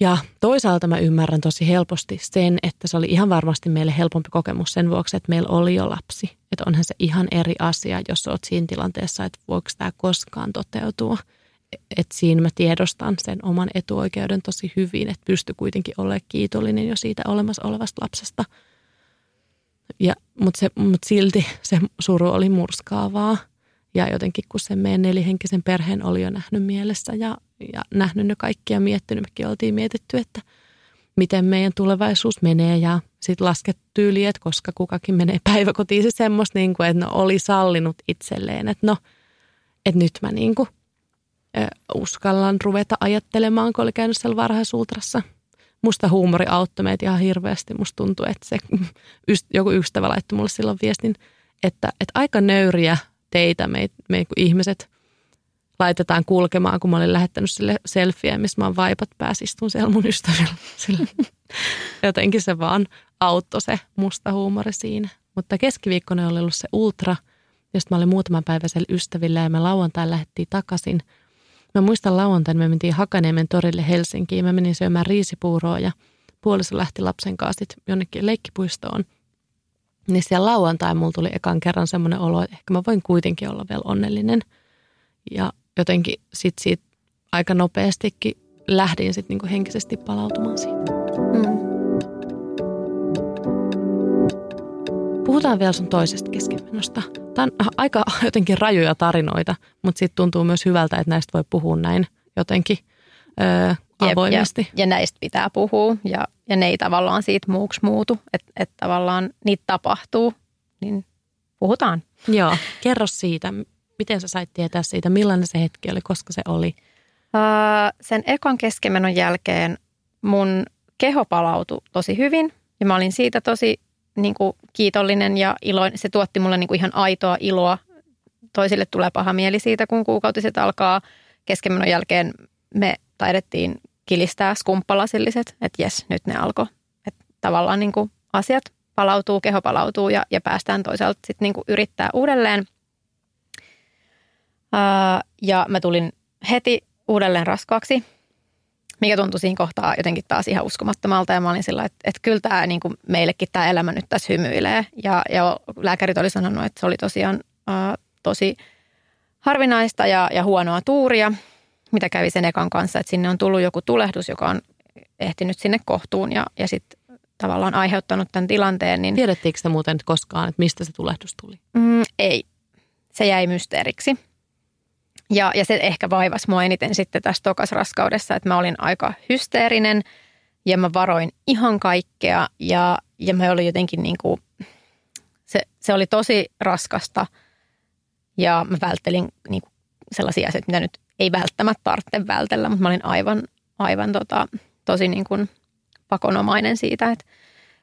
ja toisaalta mä ymmärrän tosi helposti sen, että se oli ihan varmasti meille helpompi kokemus sen vuoksi, että meillä oli jo lapsi. Että onhan se ihan eri asia, jos oot siinä tilanteessa, että voiko tämä koskaan toteutua. Että siinä mä tiedostan sen oman etuoikeuden tosi hyvin, että pysty kuitenkin olemaan kiitollinen jo siitä olemassa olevasta lapsesta – ja, mutta, se, mutta silti se suru oli murskaavaa. Ja jotenkin kun se meidän nelihenkisen perheen oli jo nähnyt mielessä ja, ja nähnyt ne kaikki ja miettinyt, mekin oltiin mietitty, että miten meidän tulevaisuus menee ja sitten laskettu tyyli, että koska kukakin menee päiväkotiin, se semmoista, niin kuin, että no oli sallinut itselleen, että no, että nyt mä niin kuin, uskallan ruveta ajattelemaan, kun oli käynyt siellä varhaisultrassa – musta huumori auttoi meitä ihan hirveästi. Musta tuntuu, että se joku ystävä laittoi mulle silloin viestin, että, että aika nöyriä teitä me, me ihmiset laitetaan kulkemaan, kun mä olin lähettänyt sille selfieä, missä mä oon vaipat päässä, istun siellä mun ystävillä. Sille. Jotenkin se vaan auttoi se musta huumori siinä. Mutta keskiviikkona oli ollut se ultra, josta mä olin muutaman päivän siellä ystävillä ja me lauantai lähdettiin takaisin – Mä muistan lauantaina, me mentiin Hakaniemen torille Helsinkiin. Mä menin syömään riisipuuroa ja puoliso lähti lapsen kanssa jonnekin leikkipuistoon. Niin siellä lauantai mulla tuli ekan kerran semmoinen olo, että ehkä mä voin kuitenkin olla vielä onnellinen. Ja jotenkin sit siitä aika nopeastikin lähdin sitten niinku henkisesti palautumaan siitä. Mm. Puhutaan vielä sun toisesta keskenmenosta. Tämä on aika jotenkin rajuja tarinoita, mutta sitten tuntuu myös hyvältä, että näistä voi puhua näin jotenkin öö, avoimesti. Ja, ja näistä pitää puhua ja, ja ne ei tavallaan siitä muuksi muutu, että et tavallaan niitä tapahtuu, niin puhutaan. Joo, kerro siitä, miten sä sait tietää siitä, millainen se hetki oli, koska se oli? Öö, sen ekan keskemenon jälkeen mun keho palautui tosi hyvin ja mä olin siitä tosi niin kuin kiitollinen ja iloinen. Se tuotti mulle niin kuin ihan aitoa iloa. Toisille tulee paha mieli siitä, kun kuukautiset alkaa. Keskemenon jälkeen me taidettiin kilistää skumppalasilliset, että jes, nyt ne alkoi. Tavallaan niin kuin asiat palautuu, keho palautuu ja, ja päästään toisaalta sitten niin kuin yrittää uudelleen. Ää, ja mä tulin heti uudelleen raskaaksi mikä tuntui siinä kohtaa jotenkin taas ihan uskomattomalta. Ja mä olin sillä, että, että kyllä tämä niin kuin meillekin tämä elämä nyt tässä hymyilee. Ja, ja lääkärit oli sanonut, että se oli tosiaan äh, tosi harvinaista ja, ja huonoa tuuria, mitä kävi sen ekan kanssa. Että sinne on tullut joku tulehdus, joka on ehtinyt sinne kohtuun ja, ja sitten tavallaan aiheuttanut tämän tilanteen. Niin, Tiedettiinkö se muuten koskaan, että mistä se tulehdus tuli? Mm, ei. Se jäi mysteeriksi. Ja, ja se ehkä vaivasi mua eniten sitten tässä tokasraskaudessa, että mä olin aika hysteerinen ja mä varoin ihan kaikkea ja, ja mä olin jotenkin niin kuin, se, se oli tosi raskasta ja mä välttelin niin kuin sellaisia asioita, mitä nyt ei välttämättä tarvitse vältellä, mutta mä olin aivan, aivan tota, tosi niin kuin pakonomainen siitä, että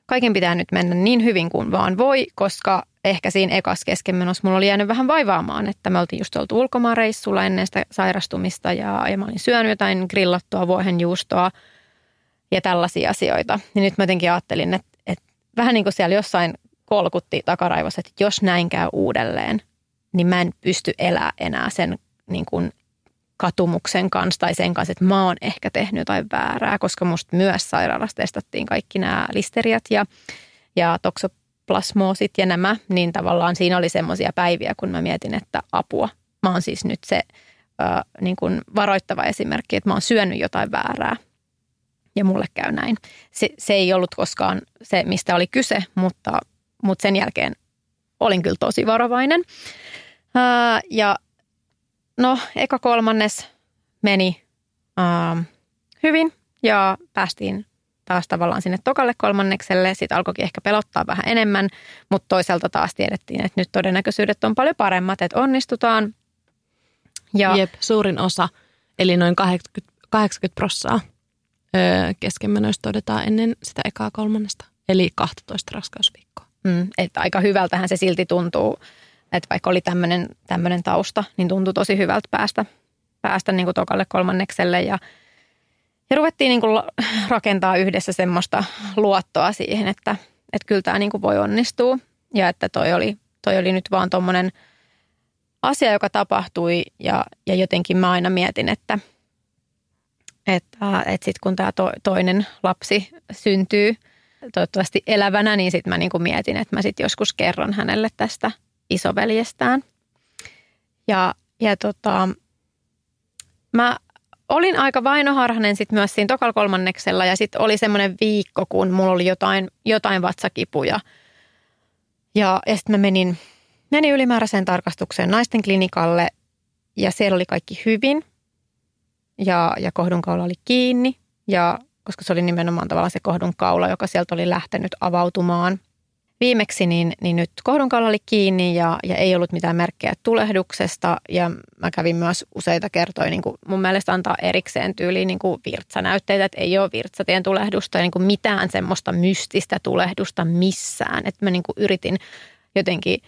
kaiken pitää nyt mennä niin hyvin kuin vaan voi, koska ehkä siinä ekas keskenmenossa mulla oli jäänyt vähän vaivaamaan, että me oltiin just oltu ulkomaanreissulla ennen sitä sairastumista ja, ja mä olin syönyt jotain grillattua vuohenjuustoa ja tällaisia asioita. Ja nyt mä jotenkin ajattelin, että, että vähän niin kuin siellä jossain kolkutti takaraivossa, että jos näin käy uudelleen, niin mä en pysty elää enää sen niin kuin katumuksen kanssa tai sen kanssa, että mä oon ehkä tehnyt jotain väärää, koska musta myös sairaalassa testattiin kaikki nämä listeriat ja, ja toksoplasmoosit ja nämä, niin tavallaan siinä oli semmoisia päiviä, kun mä mietin, että apua. Mä oon siis nyt se äh, niin kuin varoittava esimerkki, että mä oon syönyt jotain väärää ja mulle käy näin. Se, se ei ollut koskaan se, mistä oli kyse, mutta, mutta sen jälkeen olin kyllä tosi varovainen. Ja No, eka kolmannes meni ähm, hyvin ja päästiin taas tavallaan sinne tokalle kolmannekselle. Sitten alkoikin ehkä pelottaa vähän enemmän, mutta toisaalta taas tiedettiin, että nyt todennäköisyydet on paljon paremmat, että onnistutaan. Ja Jep, suurin osa, eli noin 80, 80 prossaa öö, keskenmenoista todetaan ennen sitä ekaa kolmannesta, eli 12 raskausviikkoa. Mm, että aika hyvältähän se silti tuntuu että vaikka oli tämmöinen, tämmöinen tausta, niin tuntui tosi hyvältä päästä, päästä niin kuin tokalle kolmannekselle ja, ja ruvettiin niin kuin rakentaa yhdessä semmoista luottoa siihen, että, että kyllä tämä niin kuin voi onnistua. Ja että toi oli, toi oli nyt vaan tuommoinen asia, joka tapahtui ja, ja jotenkin mä aina mietin, että, että, että sitten kun tämä to, toinen lapsi syntyy toivottavasti elävänä, niin sitten mä niin kuin mietin, että mä sitten joskus kerron hänelle tästä – isoveljestään. Ja, ja tota, mä olin aika vainoharhanen sitten myös siinä tokal kolmanneksella ja sitten oli semmoinen viikko, kun mulla oli jotain, jotain vatsakipuja. Ja, ja sitten mä menin, menin ylimääräiseen tarkastukseen naisten klinikalle ja siellä oli kaikki hyvin ja, ja kohdunkaula oli kiinni ja koska se oli nimenomaan tavallaan se kohdunkaula, joka sieltä oli lähtenyt avautumaan – viimeksi niin, niin nyt kohdunkaula oli kiinni ja, ja ei ollut mitään merkkejä tulehduksesta. Ja mä kävin myös useita kertoja niin kuin mun mielestä antaa erikseen tyyliin niin kuin virtsanäytteitä, että ei ole virtsatien tulehdusta ja niin kuin mitään semmoista mystistä tulehdusta missään. Että mä niin kuin yritin jotenkin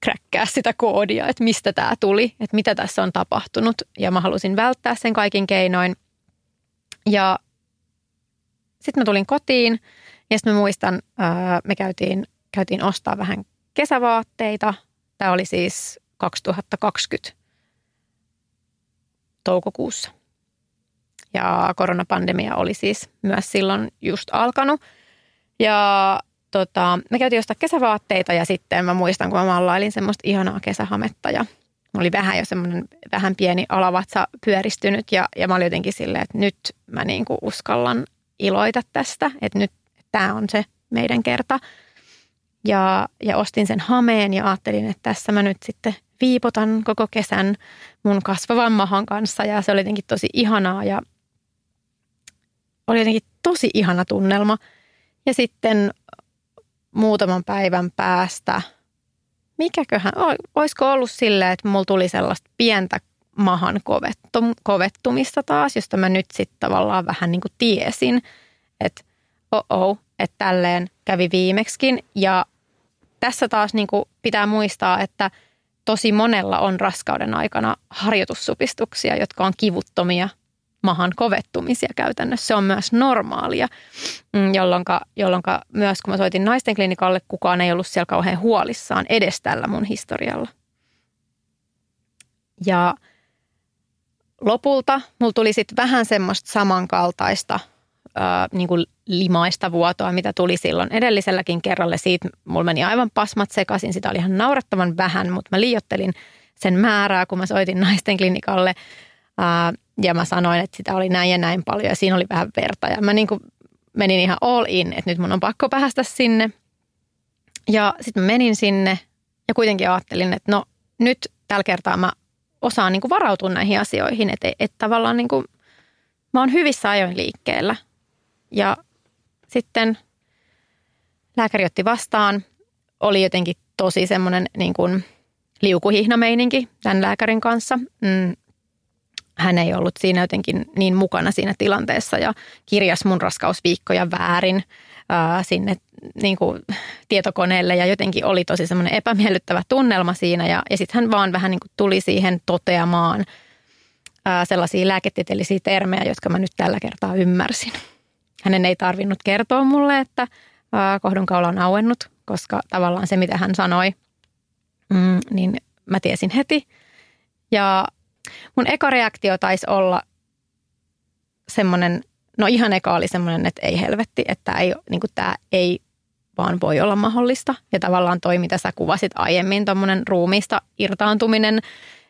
kräkkää sitä koodia, että mistä tämä tuli, että mitä tässä on tapahtunut. Ja mä halusin välttää sen kaikin keinoin. Ja sitten mä tulin kotiin – ja sitten mä muistan, me käytiin, käytiin ostaa vähän kesävaatteita. Tämä oli siis 2020 toukokuussa. Ja koronapandemia oli siis myös silloin just alkanut. Ja tota, me käytiin ostaa kesävaatteita ja sitten mä muistan, kun mä mallailin semmoista ihanaa kesähametta ja oli vähän jo semmoinen vähän pieni alavatsa pyöristynyt ja, ja mä olin jotenkin silleen, että nyt mä niin kuin uskallan iloita tästä, että nyt tämä on se meidän kerta. Ja, ja ostin sen hameen ja ajattelin, että tässä mä nyt sitten viipotan koko kesän mun kasvavan mahan kanssa ja se oli jotenkin tosi ihanaa ja oli jotenkin tosi ihana tunnelma. Ja sitten muutaman päivän päästä, mikäköhän, olisiko ollut silleen, että mulla tuli sellaista pientä mahan kovettum, kovettumista taas, josta mä nyt sitten tavallaan vähän niin kuin tiesin, että oh, että tälleen kävi viimeksikin. Ja tässä taas niin kuin pitää muistaa, että tosi monella on raskauden aikana harjoitussupistuksia, jotka on kivuttomia mahan kovettumisia käytännössä. Se on myös normaalia, mm, jolloin, jolloin myös kun mä soitin naisten klinikalle, kukaan ei ollut siellä kauhean huolissaan edes tällä mun historialla. Ja lopulta mulla tuli sitten vähän semmoista samankaltaista ää, niin kuin limaista vuotoa, mitä tuli silloin edelliselläkin kerralla. Siitä mulla meni aivan pasmat sekaisin, sitä oli ihan naurettavan vähän, mutta mä liiottelin sen määrää, kun mä soitin naisten klinikalle. Ää, ja mä sanoin, että sitä oli näin ja näin paljon ja siinä oli vähän verta. Ja mä niin kuin menin ihan all in, että nyt mun on pakko päästä sinne. Ja sitten mä menin sinne ja kuitenkin ajattelin, että no nyt tällä kertaa mä osaan niin kuin varautua näihin asioihin. Että, että tavallaan niin kuin, mä oon hyvissä ajoin liikkeellä. Ja sitten lääkäri otti vastaan. Oli jotenkin tosi semmoinen niin kuin liukuhihnameininki tämän lääkärin kanssa. Mm, hän ei ollut siinä jotenkin niin mukana siinä tilanteessa ja kirjas mun raskausviikkoja väärin ää, sinne niin kuin tietokoneelle ja jotenkin oli tosi semmoinen epämiellyttävä tunnelma siinä ja, ja sitten hän vaan vähän niin kuin tuli siihen toteamaan ää, sellaisia lääketieteellisiä termejä, jotka mä nyt tällä kertaa ymmärsin. Hänen ei tarvinnut kertoa mulle, että kohdunkaula on auennut, koska tavallaan se, mitä hän sanoi, mm, niin mä tiesin heti. Ja Mun eka reaktio taisi olla semmoinen, no ihan eka oli semmoinen, että ei helvetti, että ei, niin tämä ei vaan voi olla mahdollista. Ja tavallaan toi, mitä sä kuvasit aiemmin, tuommoinen ruumiista irtaantuminen,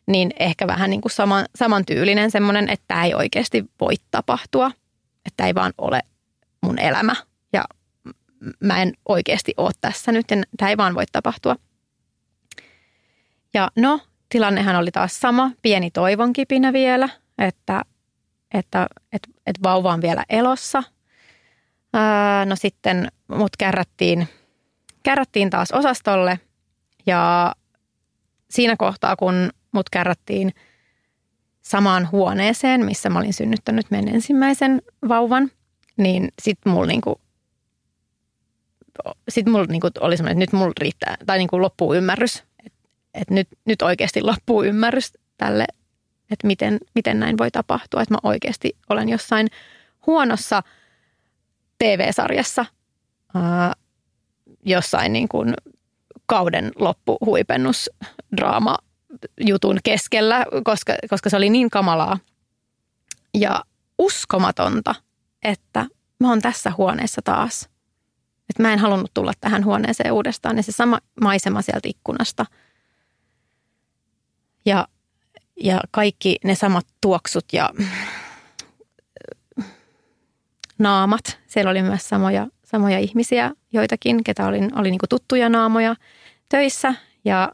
niin ehkä vähän niin kuin saman, samantyylinen semmoinen, että tämä ei oikeasti voi tapahtua. Että ei vaan ole mun elämä ja mä en oikeasti ole tässä nyt, tämä ei vaan voi tapahtua. Ja no, tilannehan oli taas sama, pieni toivon kipinä vielä, että, että, että, että vauva on vielä elossa. Ää, no sitten mut kärrättiin, kärrättiin taas osastolle ja siinä kohtaa, kun mut kärrättiin samaan huoneeseen, missä mä olin synnyttänyt meidän ensimmäisen vauvan, niin sitten mulla niinku, sit mulla niinku oli semmoinen, että nyt mulla riittää, tai niinku loppuu ymmärrys että nyt, nyt oikeasti loppuu ymmärrys tälle, että miten, miten näin voi tapahtua. Että mä oikeasti olen jossain huonossa TV-sarjassa, ää, jossain niin kuin kauden loppuhuipennusdraama jutun keskellä, koska, koska se oli niin kamalaa ja uskomatonta, että mä oon tässä huoneessa taas. Että mä en halunnut tulla tähän huoneeseen uudestaan ja se sama maisema sieltä ikkunasta – ja, ja kaikki ne samat tuoksut ja naamat. Siellä oli myös samoja, samoja ihmisiä, joitakin, ketä oli, oli niin tuttuja naamoja töissä. Ja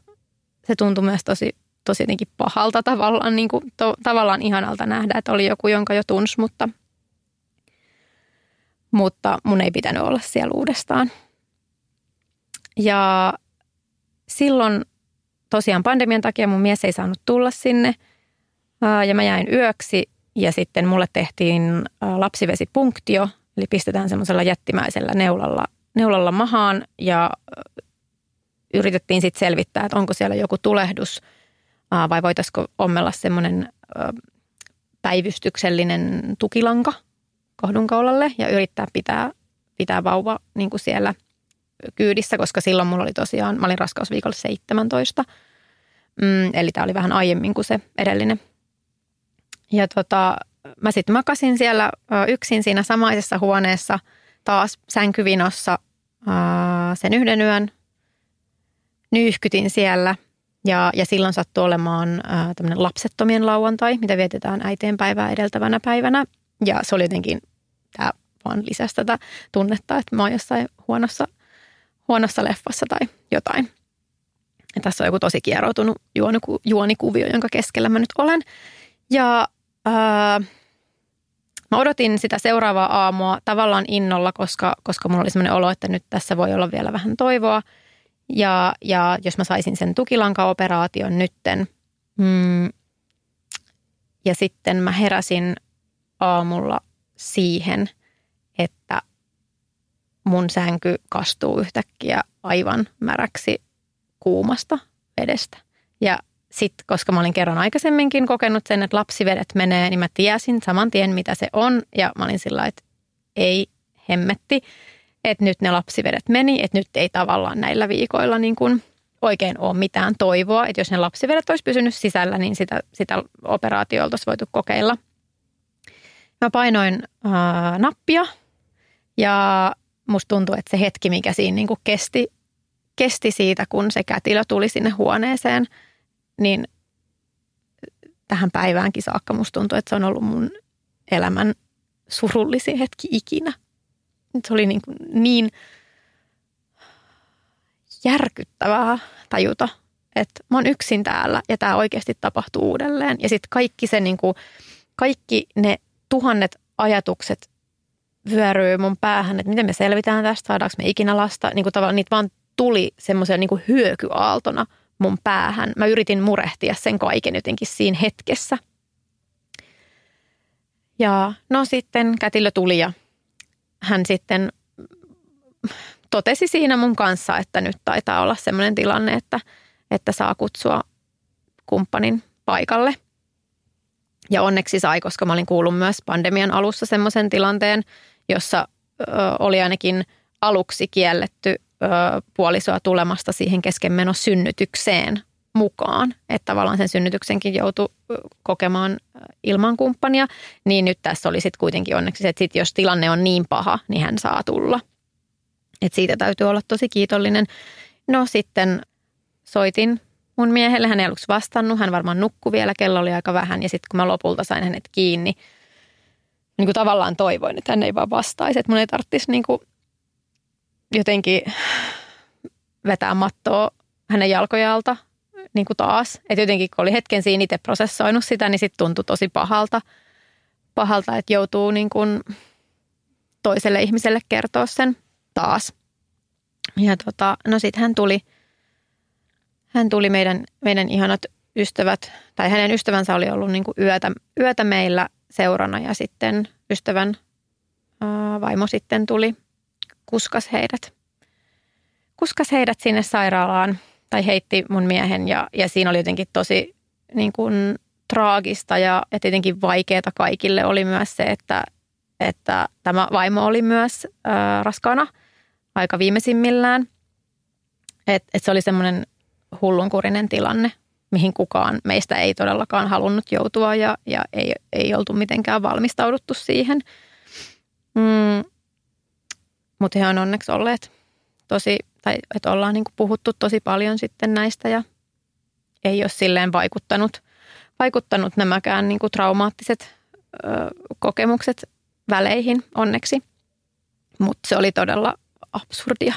se tuntui myös tosi, tosi jotenkin pahalta tavallaan, niin kuin, to, tavallaan ihanalta nähdä, että oli joku, jonka jo tunsi, mutta, mutta mun ei pitänyt olla siellä uudestaan. Ja silloin tosiaan pandemian takia mun mies ei saanut tulla sinne. Ja mä jäin yöksi ja sitten mulle tehtiin lapsivesipunktio, eli pistetään semmoisella jättimäisellä neulalla, neulalla mahaan ja yritettiin sitten selvittää, että onko siellä joku tulehdus. Vai voitaisiko ommella semmoinen päivystyksellinen tukilanka kohdunkaulalle ja yrittää pitää, pitää vauva niin kuin siellä – kyydissä, koska silloin mulla oli tosiaan, mä olin raskausviikolla 17. Mm, eli tämä oli vähän aiemmin kuin se edellinen. Ja tota, mä sitten makasin siellä yksin siinä samaisessa huoneessa taas sänkyvinossa sen yhden yön. Nyyhkytin siellä Ja, ja silloin sattui olemaan tämmöinen lapsettomien lauantai, mitä vietetään äitien päivää edeltävänä päivänä. Ja se oli jotenkin, tämä vaan lisäsi tätä tunnetta, että mä oon jossain huonossa, huonossa leffassa tai jotain. Ja tässä on joku tosi kieroutunut juoniku, juonikuvio, jonka keskellä mä nyt olen. Ja ää, mä odotin sitä seuraavaa aamua tavallaan innolla, koska, koska mulla oli sellainen olo, että nyt tässä voi olla vielä vähän toivoa. Ja, ja jos mä saisin sen tukilankaoperaation nytten. Mm, ja sitten mä heräsin aamulla siihen, että mun sänky kastuu yhtäkkiä aivan märäksi kuumasta vedestä. Ja sitten, koska mä olin kerran aikaisemminkin kokenut sen, että lapsivedet menee, niin mä tiesin saman tien, mitä se on. Ja mä olin sillä että ei hemmetti, että nyt ne lapsivedet meni, että nyt ei tavallaan näillä viikoilla niin kuin oikein ole mitään toivoa. Että jos ne lapsivedet olisi pysynyt sisällä, niin sitä, sitä operaatiolta olisi voitu kokeilla. Mä painoin ää, nappia ja musta tuntui, että se hetki, mikä siinä niin kuin kesti, kesti siitä, kun se kätilö tuli sinne huoneeseen, niin tähän päiväänkin saakka musta tuntuu, että se on ollut mun elämän surullisin hetki ikinä. Se oli niin, kuin niin järkyttävää tajuta, että mä oon yksin täällä ja tämä oikeasti tapahtuu uudelleen. Ja sitten kaikki se niin kuin, kaikki ne tuhannet ajatukset vyöryy mun päähän, että miten me selvitään tästä, saadaanko me ikinä lasta. Niin kuin tavallaan niitä vaan tuli semmoisen niin hyökyaaltona mun päähän. Mä yritin murehtia sen kaiken jotenkin siinä hetkessä. Ja no sitten kätilö tuli ja hän sitten totesi siinä mun kanssa, että nyt taitaa olla semmoinen tilanne, että, että saa kutsua kumppanin paikalle. Ja onneksi sai, koska mä olin kuullut myös pandemian alussa semmoisen tilanteen, jossa ö, oli ainakin aluksi kielletty ö, puolisoa tulemasta siihen keskenmenosynnytykseen mukaan. Että tavallaan sen synnytyksenkin joutui kokemaan ilman kumppania. Niin nyt tässä oli sitten kuitenkin onneksi että sit jos tilanne on niin paha, niin hän saa tulla. Et siitä täytyy olla tosi kiitollinen. No sitten soitin mun miehelle, hän ei aluksi vastannut, hän varmaan nukkui vielä, kello oli aika vähän. Ja sitten kun mä lopulta sain hänet kiinni, niin kuin tavallaan toivoin, että hän ei vaan vastaisi. Että mun ei tarvitsisi niin kuin jotenkin vetää mattoa hänen jalkojalta niin kuin taas. Että jotenkin kun oli hetken siinä itse prosessoinut sitä, niin sitten tuntui tosi pahalta, pahalta että joutuu niin kuin toiselle ihmiselle kertoa sen taas. Ja tota, no sitten hän tuli, hän tuli meidän, meidän ihanat ystävät, tai hänen ystävänsä oli ollut niin kuin yötä, yötä meillä seurana ja sitten ystävän ää, vaimo sitten tuli, kuskas heidät, kuskas heidät sinne sairaalaan tai heitti mun miehen ja, ja siinä oli jotenkin tosi niin kuin, traagista ja, ja tietenkin vaikeaa kaikille oli myös se, että, että tämä vaimo oli myös ää, raskaana aika viimeisimmillään. Et, et se oli semmoinen hullunkurinen tilanne, mihin kukaan meistä ei todellakaan halunnut joutua ja, ja ei, ei oltu mitenkään valmistauduttu siihen. Mm, mutta he on onneksi olleet tosi tai että ollaan niin puhuttu tosi paljon sitten näistä ja ei ole silleen vaikuttanut, vaikuttanut nämäkään niin traumaattiset ö, kokemukset väleihin onneksi. Mutta se oli todella absurdia.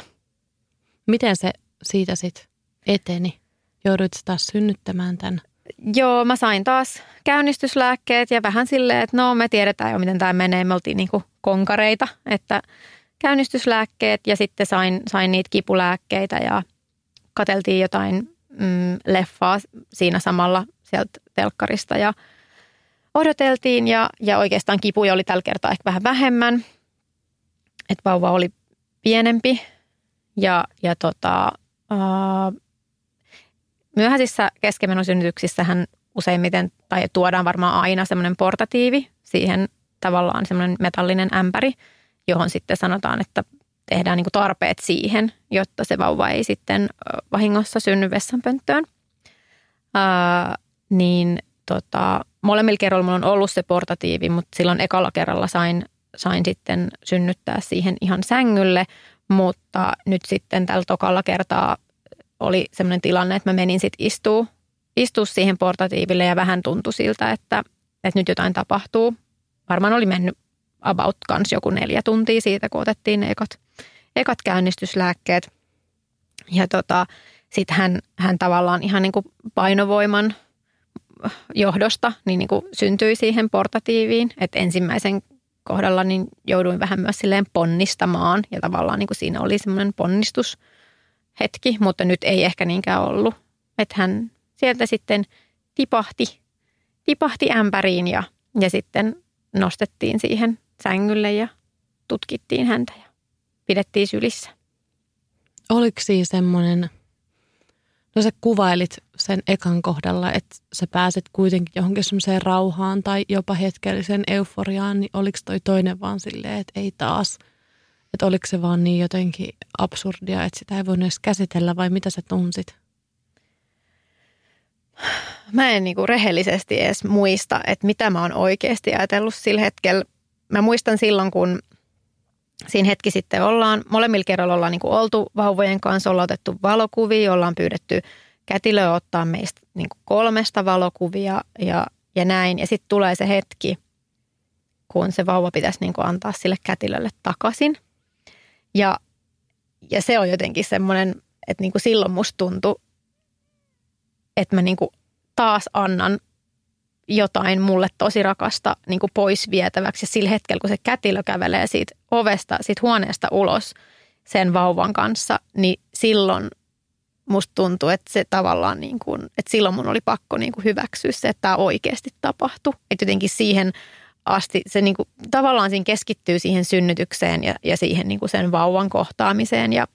Miten se siitä sitten eteni? Jouduit taas synnyttämään tämän? Joo, mä sain taas käynnistyslääkkeet ja vähän silleen, että no me tiedetään jo miten tämä menee. Me oltiin niinku konkareita, että käynnistyslääkkeet ja sitten sain, sain niitä kipulääkkeitä ja kateltiin jotain mm, leffaa siinä samalla sieltä telkkarista ja odoteltiin ja, ja oikeastaan kipuja oli tällä kertaa ehkä vähän vähemmän. Että vauva oli pienempi ja, ja tota, uh, myöhäisissä keskenmenosynnytyksissähän useimmiten, tai tuodaan varmaan aina semmoinen portatiivi siihen tavallaan semmoinen metallinen ämpäri, johon sitten sanotaan, että tehdään niin tarpeet siihen, jotta se vauva ei sitten vahingossa synny vessanpönttöön. Ää, niin tota, molemmilla kerralla mulla on ollut se portatiivi, mutta silloin ekalla kerralla sain, sain sitten synnyttää siihen ihan sängylle, mutta nyt sitten tällä tokalla kertaa oli semmoinen tilanne, että mä menin sitten istuu, istua siihen portatiiville ja vähän tuntui siltä, että, että nyt jotain tapahtuu. Varmaan oli mennyt about kans joku neljä tuntia siitä, kun otettiin ne ekat, ekat käynnistyslääkkeet. Ja tota, sitten hän, hän tavallaan ihan niin kuin painovoiman johdosta niin, niin kuin syntyi siihen portatiiviin. Että ensimmäisen kohdalla niin jouduin vähän myös silleen ponnistamaan ja tavallaan niin kuin siinä oli semmoinen ponnistushetki, mutta nyt ei ehkä niinkään ollut. Että hän sieltä sitten tipahti, tipahti ämpäriin ja, ja sitten nostettiin siihen sängylle ja tutkittiin häntä ja pidettiin sylissä. Oliko siinä semmoinen, no sä kuvailit sen ekan kohdalla, että sä pääset kuitenkin johonkin semmoiseen rauhaan tai jopa hetkelliseen euforiaan, niin oliko toi toinen vaan silleen, että ei taas, että oliko se vaan niin jotenkin absurdia, että sitä ei voinut edes käsitellä vai mitä sä tunsit? Mä en niinku rehellisesti edes muista, että mitä mä oon oikeasti ajatellut sillä hetkellä. Mä muistan silloin, kun siinä hetki sitten ollaan, molemmilla kerralla ollaan niin kuin oltu vauvojen kanssa, ollaan otettu valokuvia, ollaan pyydetty kätilöä ottaa meistä niin kuin kolmesta valokuvia ja, ja näin. Ja sitten tulee se hetki, kun se vauva pitäisi niin kuin antaa sille kätilölle takaisin. Ja, ja se on jotenkin semmoinen, että niin kuin silloin musta tuntui, että mä niin kuin taas annan jotain mulle tosi rakasta niin kuin pois vietäväksi. Ja sillä hetkellä, kun se kätilö kävelee siitä ovesta, siitä huoneesta ulos sen vauvan kanssa, niin silloin musta tuntuu, että se tavallaan niin kuin, että silloin mun oli pakko niin kuin hyväksyä se, että tämä oikeasti tapahtui. Että jotenkin siihen asti se niin kuin, tavallaan siinä keskittyy siihen synnytykseen ja, ja siihen niin kuin sen vauvan kohtaamiseen ja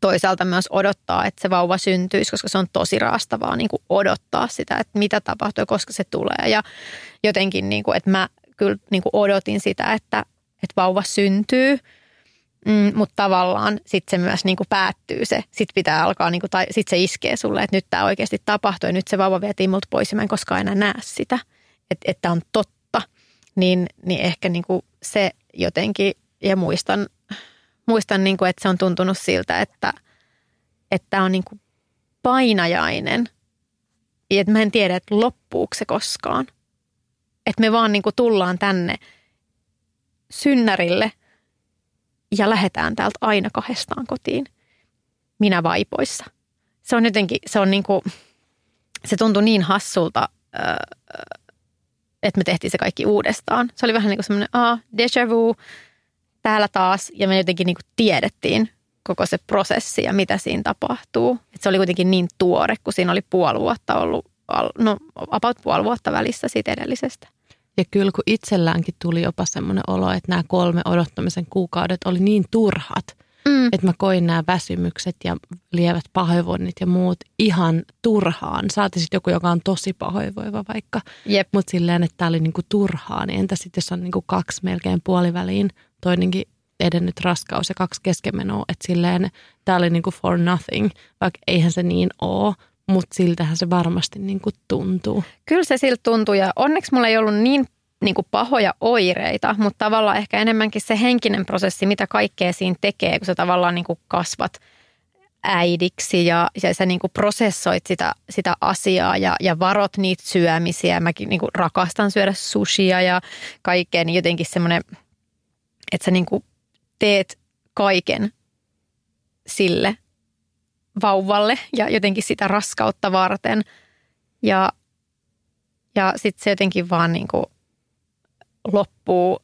toisaalta myös odottaa, että se vauva syntyisi, koska se on tosi raastavaa niin kuin odottaa sitä, että mitä tapahtuu koska se tulee. Ja jotenkin, niin kuin, että mä kyllä niin kuin odotin sitä, että, että vauva syntyy, mm, mutta tavallaan sitten se myös niin kuin päättyy se. Sitten pitää alkaa, niin kuin, tai sitten se iskee sulle, että nyt tämä oikeasti tapahtuu ja nyt se vauva vietiin multa pois ja mä en koskaan enää näe sitä, että, että on totta. Niin, niin ehkä niin kuin se jotenkin, ja muistan muistan, niin kuin, että se on tuntunut siltä, että, että on niin kuin painajainen. Ja että mä en tiedä, että loppuuko se koskaan. Että me vaan niin kuin tullaan tänne synnärille ja lähdetään täältä aina kahdestaan kotiin. Minä vaipoissa. Se on jotenkin, se on niin kuin, se tuntui niin hassulta, että me tehtiin se kaikki uudestaan. Se oli vähän niin kuin semmoinen, ah, déjà vu, täällä taas ja me jotenkin niin kuin tiedettiin koko se prosessi ja mitä siinä tapahtuu. Et se oli kuitenkin niin tuore, kun siinä oli puoli vuotta ollut, no about puoli vuotta välissä siitä edellisestä. Ja kyllä kun itselläänkin tuli jopa semmoinen olo, että nämä kolme odottamisen kuukaudet oli niin turhat, mm. että mä koin nämä väsymykset ja lievät pahoinvoinnit ja muut ihan turhaan. Saati sitten joku, joka on tosi pahoinvoiva vaikka, mutta silleen, että tämä oli niinku turhaa, niin entä sitten jos on niinku kaksi melkein puoliväliin toinenkin edennyt raskaus ja kaksi keskenmenoa, että silleen tämä oli niinku for nothing, vaikka eihän se niin ole, mutta siltähän se varmasti niinku tuntuu. Kyllä se siltä tuntuu ja onneksi mulla ei ollut niin niin kuin pahoja oireita, mutta tavallaan ehkä enemmänkin se henkinen prosessi, mitä kaikkea siinä tekee, kun sä tavallaan niin kuin kasvat äidiksi ja, ja sä niin kuin prosessoit sitä, sitä asiaa ja, ja varot niitä syömisiä. Mäkin niin kuin rakastan syödä sushia ja kaikkea, niin jotenkin semmoinen – että sä niin kuin teet kaiken sille vauvalle ja jotenkin sitä raskautta varten. Ja, ja sitten se jotenkin vaan niin kuin loppuu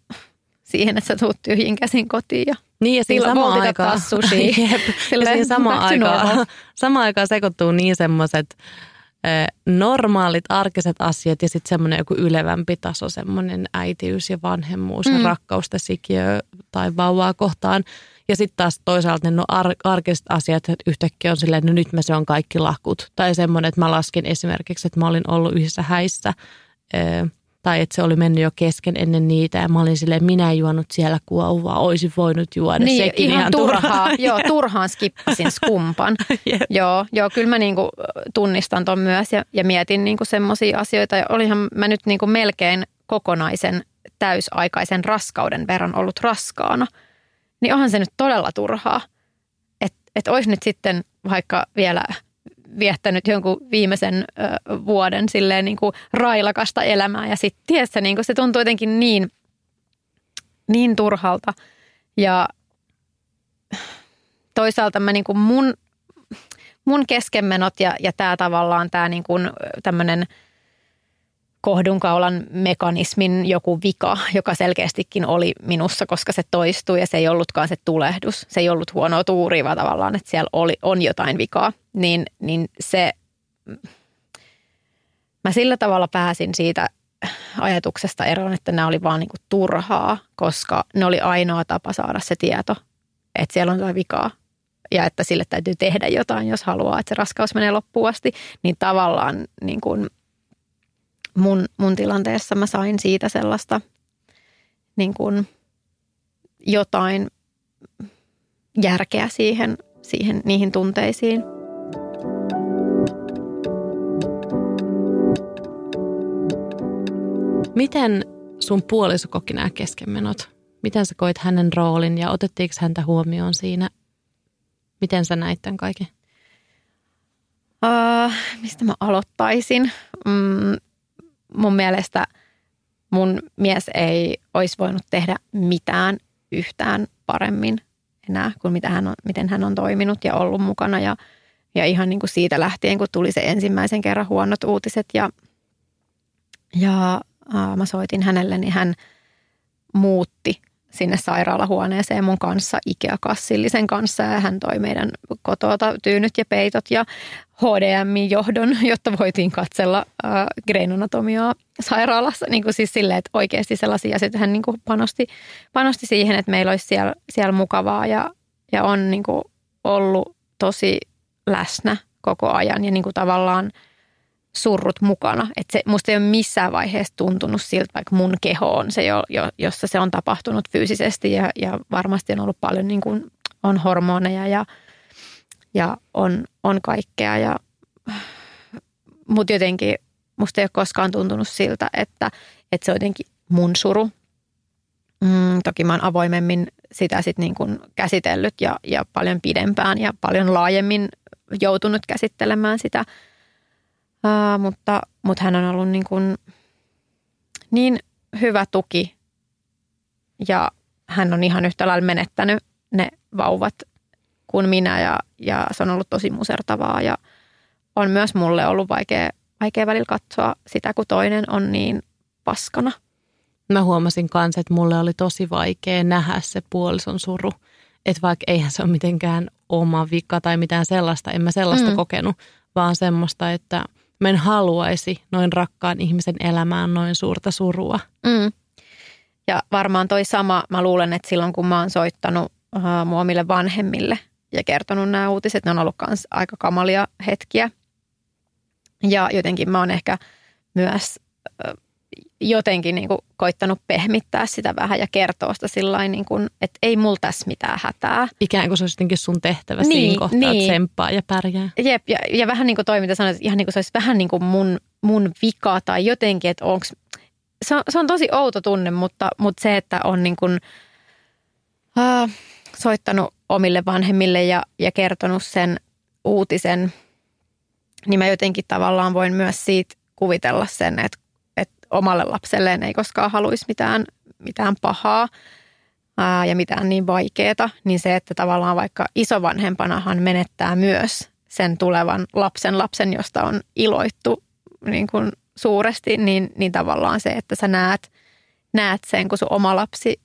siihen, että sä tuut tyhjin käsin kotiin ja niin ja siinä samaan aikaan, jep, ja siinä samaan aikaan, samaan aikaan sekoittuu niin semmoiset normaalit arkiset asiat ja sitten semmoinen joku ylevämpi taso, semmoinen äitiys ja vanhemmuus mm. ja rakkausta sikiö tai vauvaa kohtaan. Ja sitten taas toisaalta ne no ar- arkiset asiat että yhtäkkiä on silleen, että no nyt mä se on kaikki lakut. Tai semmoinen, että mä laskin esimerkiksi, että mä olin ollut yhdessä häissä tai että se oli mennyt jo kesken ennen niitä ja mä olin silleen, minä en juonut siellä kuovaa, olisi voinut juoda. Niin, Sekin ihan, ihan turhaa. turhaa. joo, turhaan skippasin skumpan. yep. joo, joo, kyllä mä niinku tunnistan ton myös ja, ja mietin niinku semmoisia asioita. Ja olihan mä nyt niinku melkein kokonaisen täysaikaisen raskauden verran ollut raskaana. Niin onhan se nyt todella turhaa. Että että olisi nyt sitten vaikka vielä viettänyt jonkun viimeisen ö, vuoden silleen niin kuin railakasta elämää. Ja sitten tiessä niin kuin se tuntuu jotenkin niin, niin turhalta. Ja toisaalta mä niin kuin mun, mun keskenmenot ja, ja tämä tavallaan tämä niin kuin tämmöinen kohdunkaulan mekanismin joku vika, joka selkeästikin oli minussa, koska se toistui ja se ei ollutkaan se tulehdus. Se ei ollut huonoa tuuria, vaan tavallaan, että siellä oli, on jotain vikaa. Niin, niin se, mä sillä tavalla pääsin siitä ajatuksesta eroon, että nämä oli vaan niinku turhaa, koska ne oli ainoa tapa saada se tieto, että siellä on jotain vikaa ja että sille täytyy tehdä jotain, jos haluaa, että se raskaus menee loppuun asti, niin tavallaan niin kuin mun, mun tilanteessa mä sain siitä sellaista niin kuin jotain järkeä siihen, siihen, niihin tunteisiin. Miten sun puoliso koki nämä keskenmenot? Miten sä koit hänen roolin ja otettiinko häntä huomioon siinä Miten sä näit tämän kaiken? Uh, mistä mä aloittaisin? Mm, mun mielestä mun mies ei olisi voinut tehdä mitään yhtään paremmin enää kuin mitä hän on, miten hän on toiminut ja ollut mukana. Ja, ja ihan niin kuin siitä lähtien, kun tuli se ensimmäisen kerran huonot uutiset ja, ja uh, mä soitin hänelle, niin hän muutti sinne sairaalahuoneeseen mun kanssa Ikea-kassillisen kanssa ja hän toi meidän kotota tyynyt ja peitot ja HDMI-johdon, jotta voitiin katsella äh, greinonatomiaa sairaalassa. Niin kuin siis silleen, että oikeasti sellaisia asioita hän niin kuin panosti, panosti siihen, että meillä olisi siellä, siellä mukavaa ja, ja on niin kuin ollut tosi läsnä koko ajan ja niin kuin tavallaan – surrut mukana. Että se, musta ei ole missään vaiheessa tuntunut siltä, vaikka mun keho on se, jo, jo, jossa se on tapahtunut fyysisesti ja, ja varmasti on ollut paljon niin kuin, on hormoneja ja, ja on, on kaikkea. Ja, mutta jotenkin musta ei ole koskaan tuntunut siltä, että, että se on jotenkin mun suru. Mm, toki mä oon avoimemmin sitä sit niin kuin käsitellyt ja, ja paljon pidempään ja paljon laajemmin joutunut käsittelemään sitä – Uh, mutta, mutta hän on ollut niin, kuin niin hyvä tuki ja hän on ihan yhtä lailla menettänyt ne vauvat kuin minä ja, ja se on ollut tosi musertavaa ja on myös mulle ollut vaikea, vaikea välillä katsoa sitä, kun toinen on niin paskana. Mä huomasin kanssa, että mulle oli tosi vaikea nähdä se puolison suru. Että vaikka eihän se ole mitenkään oma vika tai mitään sellaista, en mä sellaista mm. kokenut, vaan semmoista, että – mä en haluaisi noin rakkaan ihmisen elämään noin suurta surua. Mm. Ja varmaan toi sama, mä luulen, että silloin kun mä oon soittanut uh, mun omille vanhemmille ja kertonut nämä uutiset, ne on ollut myös aika kamalia hetkiä. Ja jotenkin mä oon ehkä myös jotenkin niin kuin koittanut pehmittää sitä vähän ja kertoa sitä sillä niin kuin, että ei mulla tässä mitään hätää. Ikään kuin se olisi jotenkin sun tehtävä niin, siinä kohtaa, niin. että tsemppaa ja pärjää. Jep, ja, ja vähän niin kuin toi, mitä sanoit, ihan niin kuin se olisi vähän niin kuin mun, mun vika tai jotenkin, että onko se on, se on tosi outo tunne, mutta, mutta se, että on niin kuin, uh, soittanut omille vanhemmille ja, ja kertonut sen uutisen, niin mä jotenkin tavallaan voin myös siitä kuvitella sen, että omalle lapselleen ei koskaan haluaisi mitään, mitään pahaa ää, ja mitään niin vaikeaa, niin se, että tavallaan vaikka isovanhempanahan menettää myös sen tulevan lapsen lapsen, josta on iloittu niin kuin suuresti, niin, niin tavallaan se, että sä näet, näet sen, kun sun oma lapsi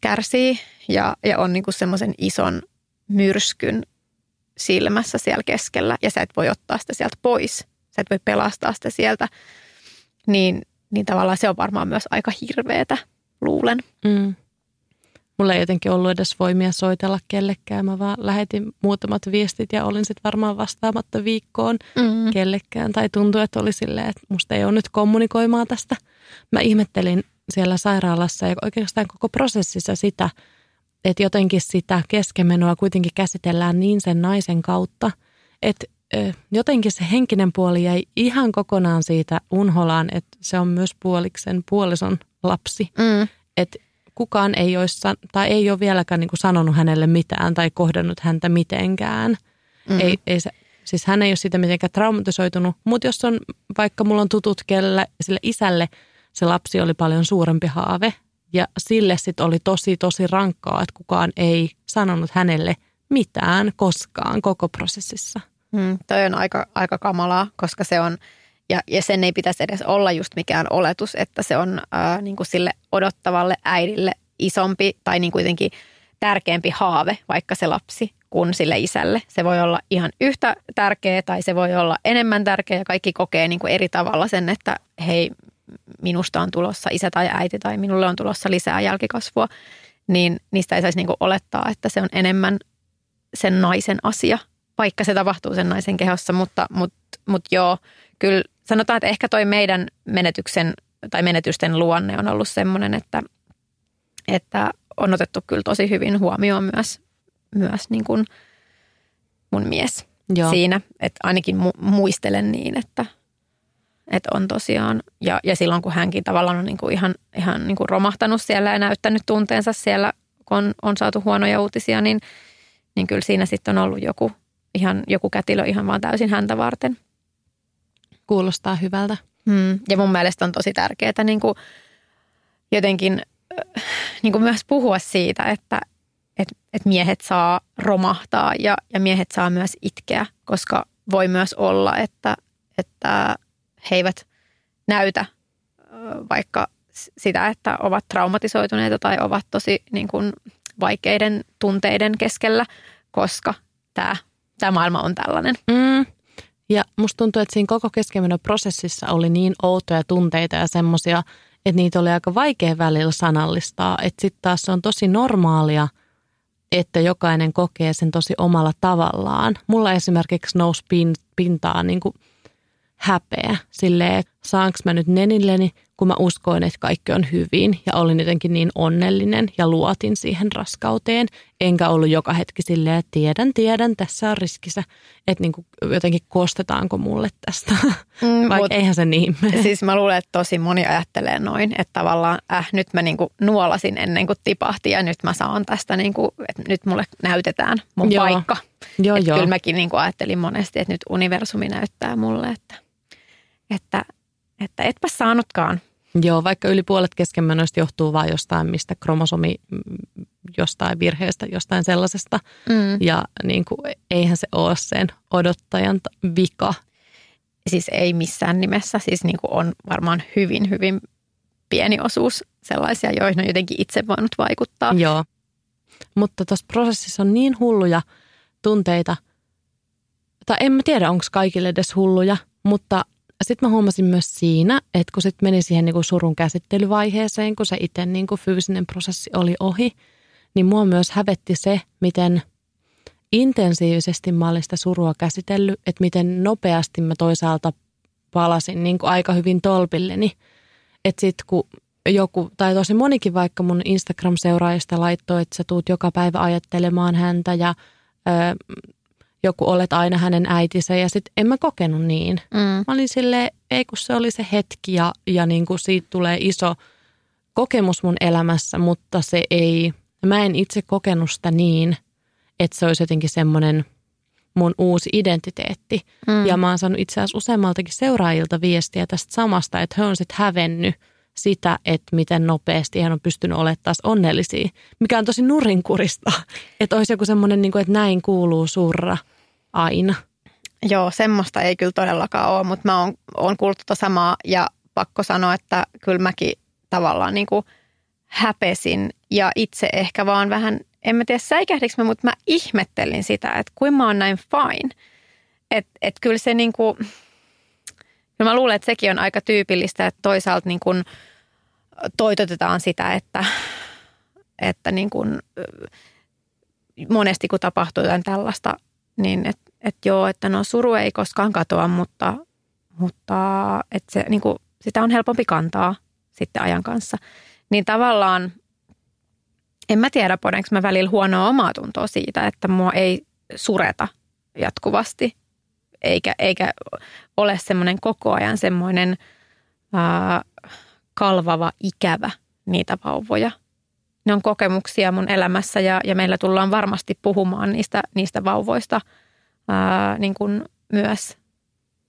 kärsii ja, ja on niin kuin semmoisen ison myrskyn silmässä siellä keskellä ja sä et voi ottaa sitä sieltä pois. Sä et voi pelastaa sitä sieltä niin, niin tavallaan se on varmaan myös aika hirveetä, luulen. Mm. Mulla ei jotenkin ollut edes voimia soitella kellekään. Mä vaan lähetin muutamat viestit ja olin sitten varmaan vastaamatta viikkoon mm. kellekään. Tai tuntui, että oli silleen, että musta ei ole nyt kommunikoimaan tästä. Mä ihmettelin siellä sairaalassa ja oikeastaan koko prosessissa sitä, että jotenkin sitä keskemenoa kuitenkin käsitellään niin sen naisen kautta, että jotenkin se henkinen puoli jäi ihan kokonaan siitä unholaan, että se on myös puoliksen puolison lapsi. Mm. Että kukaan ei, olisi, tai ei ole vieläkään niin kuin sanonut hänelle mitään tai kohdannut häntä mitenkään. Mm. Ei, ei se, siis hän ei ole siitä mitenkään traumatisoitunut, mutta jos on, vaikka mulla on tutut, kelle sille isälle se lapsi oli paljon suurempi haave ja sille sitten oli tosi tosi rankkaa, että kukaan ei sanonut hänelle mitään koskaan koko prosessissa. Mm, toi on aika, aika kamalaa, koska se on, ja, ja sen ei pitäisi edes olla just mikään oletus, että se on ää, niin kuin sille odottavalle äidille isompi tai niin kuitenkin tärkeämpi haave, vaikka se lapsi, kuin sille isälle. Se voi olla ihan yhtä tärkeä tai se voi olla enemmän tärkeä ja kaikki kokee niin kuin eri tavalla sen, että hei, minusta on tulossa isä tai äiti tai minulle on tulossa lisää jälkikasvua, niin niistä ei saisi niin olettaa, että se on enemmän sen naisen asia, vaikka se tapahtuu sen naisen kehossa, mutta, mutta, mutta joo, kyllä sanotaan, että ehkä toi meidän menetyksen tai menetysten luonne on ollut semmoinen, että, että on otettu kyllä tosi hyvin huomioon myös, myös niin kuin mun mies Joo. siinä. Että ainakin mu- muistelen niin, että, että on tosiaan, ja, ja silloin kun hänkin tavallaan on niin kuin ihan, ihan niin kuin romahtanut siellä ja näyttänyt tunteensa siellä, kun on, on saatu huonoja uutisia, niin, niin kyllä siinä sitten on ollut joku, ihan, joku kätilö ihan vaan täysin häntä varten. Kuulostaa hyvältä. Hmm. Ja mun mielestä on tosi tärkeää niin kuin jotenkin niin kuin myös puhua siitä, että, että, että miehet saa romahtaa ja, ja miehet saa myös itkeä, koska voi myös olla, että, että he eivät näytä vaikka sitä, että ovat traumatisoituneita tai ovat tosi niin kuin vaikeiden tunteiden keskellä, koska tämä, tämä maailma on tällainen. Mm. Ja musta tuntuu, että siinä koko prosessissa oli niin outoja tunteita ja semmoisia, että niitä oli aika vaikea välillä sanallistaa. Että sitten taas se on tosi normaalia, että jokainen kokee sen tosi omalla tavallaan. Mulla esimerkiksi nousi pintaan niin kuin – häpeä silleen, saanko mä nyt nenilleni, kun mä uskoin, että kaikki on hyvin ja olin jotenkin niin onnellinen ja luotin siihen raskauteen. Enkä ollut joka hetki silleen, että tiedän, tiedän, tässä on riskissä, että niin kuin jotenkin kostetaanko mulle tästä, mm, vaikka eihän se niin mene. Siis mä luulen, että tosi moni ajattelee noin, että tavallaan äh, nyt mä niin kuin nuolasin ennen kuin tipahti ja nyt mä saan tästä, niin kuin, että nyt mulle näytetään mun joo. paikka. Joo, joo. Kyllä mäkin niin kuin ajattelin monesti, että nyt universumi näyttää mulle, että – että, että etpä saanutkaan. Joo, vaikka yli puolet keskenmenoista johtuu vain jostain, mistä kromosomi jostain virheestä, jostain sellaisesta. Mm. Ja niin kuin, eihän se ole sen odottajan vika. Siis ei missään nimessä. Siis niin kuin on varmaan hyvin, hyvin pieni osuus sellaisia, joihin on jotenkin itse voinut vaikuttaa. Joo. Mutta tuossa prosessissa on niin hulluja tunteita, tai en mä tiedä, onko kaikille edes hulluja, mutta sitten mä huomasin myös siinä, että kun sitten meni siihen niin kuin surun käsittelyvaiheeseen, kun se itse niin kuin fyysinen prosessi oli ohi, niin mua myös hävetti se, miten intensiivisesti mä olin sitä surua käsitellyt, että miten nopeasti mä toisaalta palasin niin kuin aika hyvin tolpilleni. Että sitten kun joku, tai tosi monikin vaikka mun Instagram-seuraajista laittoi, että sä tuut joka päivä ajattelemaan häntä ja ö, joku olet aina hänen äitinsä ja sitten en mä kokenut niin. Mm. Mä olin silleen, ei kun se oli se hetki ja, ja niin kuin siitä tulee iso kokemus mun elämässä, mutta se ei, mä en itse kokenut sitä niin, että se olisi jotenkin semmoinen mun uusi identiteetti. Mm. Ja mä oon saanut itse asiassa useammaltakin seuraajilta viestiä tästä samasta, että he on sitten hävennyt sitä, että miten nopeasti hän on pystynyt olemaan taas onnellisia, mikä on tosi nurinkurista, että olisi joku semmoinen, niin että näin kuuluu surra aina. Joo, semmoista ei kyllä todellakaan ole, mutta mä oon, oon kuullut tota samaa ja pakko sanoa, että kyllä mäkin tavallaan niin kuin häpesin ja itse ehkä vaan vähän, en mä tiedä säikähdikö mä, mutta mä ihmettelin sitä, että kuin mä oon näin fine. Että et kyllä se niin kuin, kyllä mä luulen, että sekin on aika tyypillistä, että toisaalta niin kuin toitotetaan sitä, että, että niin kuin monesti kun tapahtuu jotain tällaista, niin että et joo, että no suru ei koskaan katoa, mutta, mutta että se, niin kuin, sitä on helpompi kantaa sitten ajan kanssa. Niin tavallaan, en mä tiedä, podenko mä välillä huonoa omaa tuntoa siitä, että mua ei sureta jatkuvasti, eikä, eikä ole semmoinen koko ajan semmoinen ää, kalvava, ikävä niitä vauvoja. ne on kokemuksia mun elämässä ja, ja meillä tullaan varmasti puhumaan niistä, niistä vauvoista ää, niin kuin myös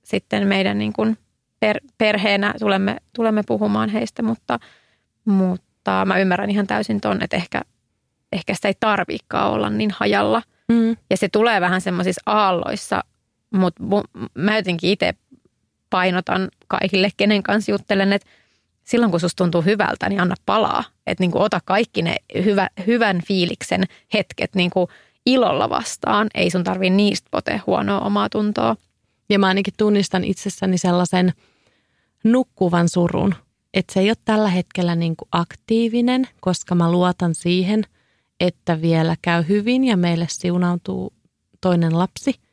sitten meidän niin kuin per, perheenä tulemme, tulemme puhumaan heistä, mutta, mutta mä ymmärrän ihan täysin ton, että ehkä, ehkä sitä ei tarviikaan olla niin hajalla. Mm. Ja se tulee vähän semmoisissa aalloissa, mutta mä jotenkin itse painotan kaikille, kenen kanssa juttelen, että silloin kun susta tuntuu hyvältä, niin anna palaa. Että niin kuin ota kaikki ne hyvä, hyvän fiiliksen hetket niin kuin ilolla vastaan. Ei sun tarvi niistä pote huonoa omaa tuntoa. Ja mä ainakin tunnistan itsessäni sellaisen nukkuvan surun, että se ei ole tällä hetkellä niin kuin aktiivinen, koska mä luotan siihen, että vielä käy hyvin ja meille siunautuu toinen lapsi –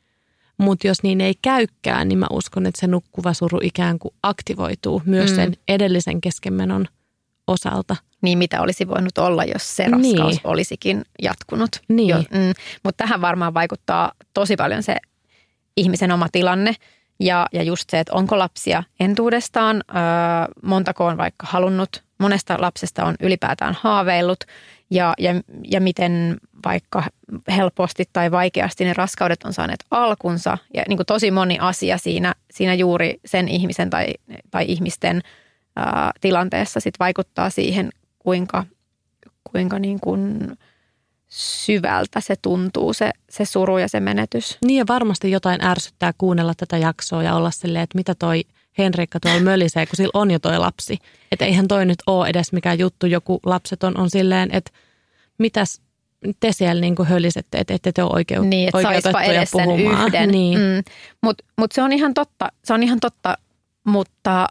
mutta jos niin ei käykään, niin mä uskon, että se nukkuva suru ikään kuin aktivoituu myös mm. sen edellisen keskenmenon osalta. Niin mitä olisi voinut olla, jos se raskaus niin. olisikin jatkunut. Niin. mm, mutta tähän varmaan vaikuttaa tosi paljon se ihmisen oma tilanne ja, ja just se, että onko lapsia entuudestaan, öö, montako on vaikka halunnut, monesta lapsesta on ylipäätään haaveillut ja, ja, ja miten vaikka helposti tai vaikeasti ne raskaudet on saaneet alkunsa. Ja niin kuin tosi moni asia siinä, siinä juuri sen ihmisen tai, tai ihmisten ää, tilanteessa sit vaikuttaa siihen, kuinka, kuinka niin kuin syvältä se tuntuu, se, se suru ja se menetys. Niin ja varmasti jotain ärsyttää kuunnella tätä jaksoa ja olla silleen, että mitä toi Henrikka tuolla mölisee, kun sillä on jo toi lapsi. Että eihän toi nyt ole edes mikään juttu, joku lapseton on silleen, että mitäs te siellä niin hölisette, että ette te ole oikeu, niin, että oikeutettuja edes puhumaan. yhden. Niin. Mm. Mutta mut se on ihan totta, se on ihan totta, mutta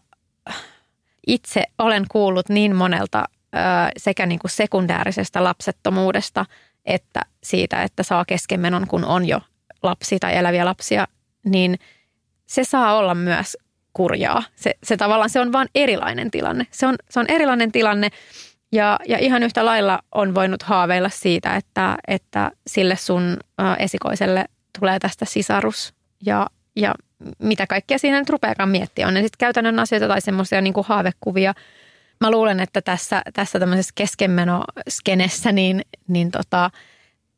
itse olen kuullut niin monelta ö, sekä niin kuin sekundäärisestä lapsettomuudesta, että siitä, että saa keskenmenon, kun on jo lapsi tai eläviä lapsia, niin se saa olla myös kurjaa. Se, se tavallaan se on vain erilainen tilanne. Se on, se on erilainen tilanne ja, ja ihan yhtä lailla on voinut haaveilla siitä, että, että sille sun esikoiselle tulee tästä sisarus ja, ja mitä kaikkea siinä nyt rupeakaan miettiä. On ne sitten käytännön asioita tai semmoisia niin haavekuvia. Mä luulen, että tässä, tässä tämmöisessä keskenmenoskenessä niin, niin tota,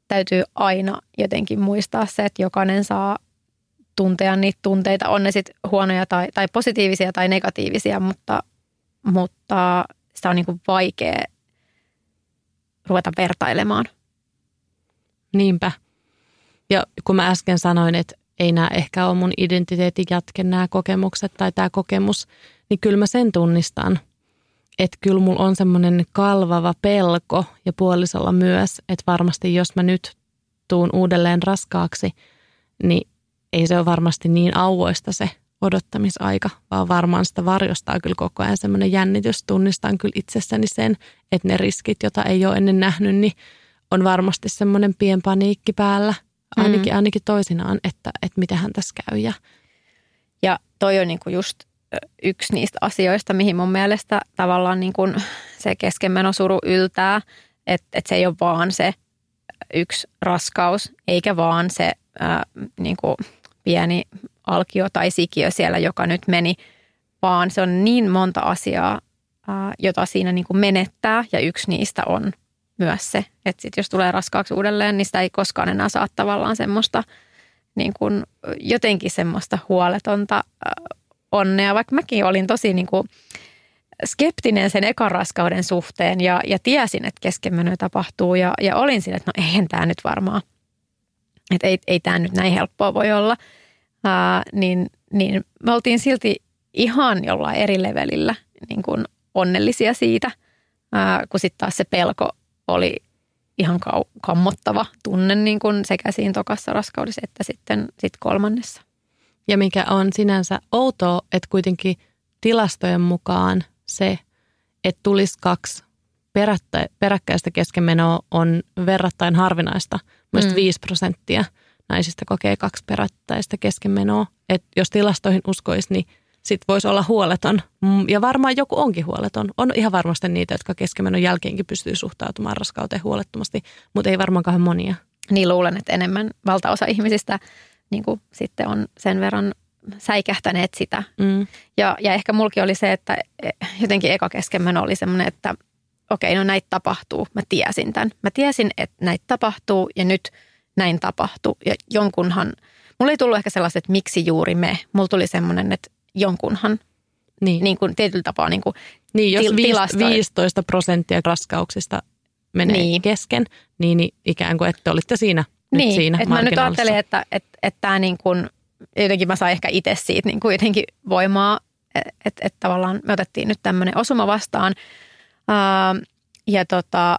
täytyy aina jotenkin muistaa se, että jokainen saa tuntea niitä tunteita, on ne sitten huonoja tai, tai positiivisia tai negatiivisia, mutta, mutta sitä on niin kuin vaikea ruveta vertailemaan. Niinpä. Ja kun mä äsken sanoin, että ei nämä ehkä ole mun identiteetin jatke nämä kokemukset tai tämä kokemus, niin kyllä mä sen tunnistan. Että kyllä mulla on semmoinen kalvava pelko ja puolisolla myös, että varmasti jos mä nyt tuun uudelleen raskaaksi, niin ei se ole varmasti niin auvoista se odottamisaika, vaan varmaan sitä varjostaa kyllä koko ajan semmoinen jännitys. Tunnistan kyllä itsessäni sen, että ne riskit, joita ei ole ennen nähnyt, niin on varmasti semmoinen pien paniikki päällä, ainakin, mm. ainakin toisinaan, että, että mitähän tässä käy. Ja, ja toi on niinku just yksi niistä asioista, mihin mun mielestä tavallaan niinku se keskenmenosuru yltää, että, että se ei ole vaan se yksi raskaus, eikä vaan se ää, niinku pieni alkio tai sikiö siellä, joka nyt meni, vaan se on niin monta asiaa, jota siinä niin kuin menettää. Ja yksi niistä on myös se, että sit jos tulee raskaaksi uudelleen, niin sitä ei koskaan enää saa tavallaan semmoista niin kuin jotenkin semmoista huoletonta onnea, vaikka mäkin olin tosi niin kuin skeptinen sen ekan raskauden suhteen ja, ja tiesin, että keskenmeno tapahtuu. Ja, ja olin siinä, että no eihän tämä nyt varmaan, että ei, ei tämä nyt näin helppoa voi olla – ää, niin, niin me oltiin silti ihan jollain eri levelillä niin kuin onnellisia siitä, ää, kun sitten taas se pelko oli ihan kau- kammottava tunne niin kuin sekä siinä tokassa raskaudessa että sitten sit kolmannessa. Ja mikä on sinänsä outoa, että kuitenkin tilastojen mukaan se, että tulisi kaksi peräkkäistä keskenmenoa on verrattain harvinaista, myös mm. 5 prosenttia – naisista kokee kaksi perättäistä keskenmenoa. Et jos tilastoihin uskoisi, niin sit voisi olla huoleton. Mm, ja varmaan joku onkin huoleton. On ihan varmasti niitä, jotka keskenmenon jälkeenkin pystyy suhtautumaan raskauteen huolettomasti, mutta ei varmaankaan monia. Niin luulen, että enemmän valtaosa ihmisistä niin kuin sitten on sen verran säikähtäneet sitä. Mm. Ja, ja ehkä mulki oli se, että jotenkin eka keskenmeno oli semmoinen, että okei, no näitä tapahtuu. Mä tiesin tämän. Mä tiesin, että näitä tapahtuu ja nyt näin tapahtuu. Ja jonkunhan, mulla ei tullut ehkä sellaiset, että miksi juuri me. Mulla tuli semmoinen, että jonkunhan niin. Niin kuin tietyllä tapaa niin kuin Niin, jos til- 15 prosenttia raskauksista menee niin. kesken, niin, niin ikään kuin, että olitte siinä niin, nyt siinä että mä nyt ajattelin, että, että, että tämä niin kuin, jotenkin mä sain ehkä itse siitä niin kuin jotenkin voimaa, että, että tavallaan me otettiin nyt tämmöinen osuma vastaan. Uh, ja tota,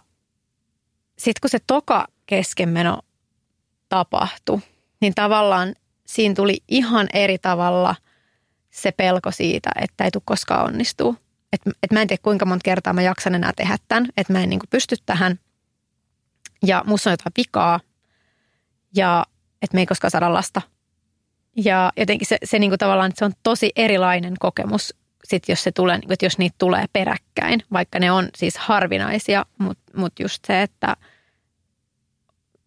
sitten kun se toka keskenmeno tapahtui, niin tavallaan siinä tuli ihan eri tavalla se pelko siitä, että ei tule koskaan onnistua. Että et mä en tiedä kuinka monta kertaa mä jaksan enää tehdä tämän, että mä en niin pysty tähän. Ja musta on jotain vikaa ja että me ei koskaan saada lasta. Ja jotenkin se, se niin kuin tavallaan, että se on tosi erilainen kokemus, sit jos se tulee, niin että jos niitä tulee peräkkäin, vaikka ne on siis harvinaisia, mutta mut just se, että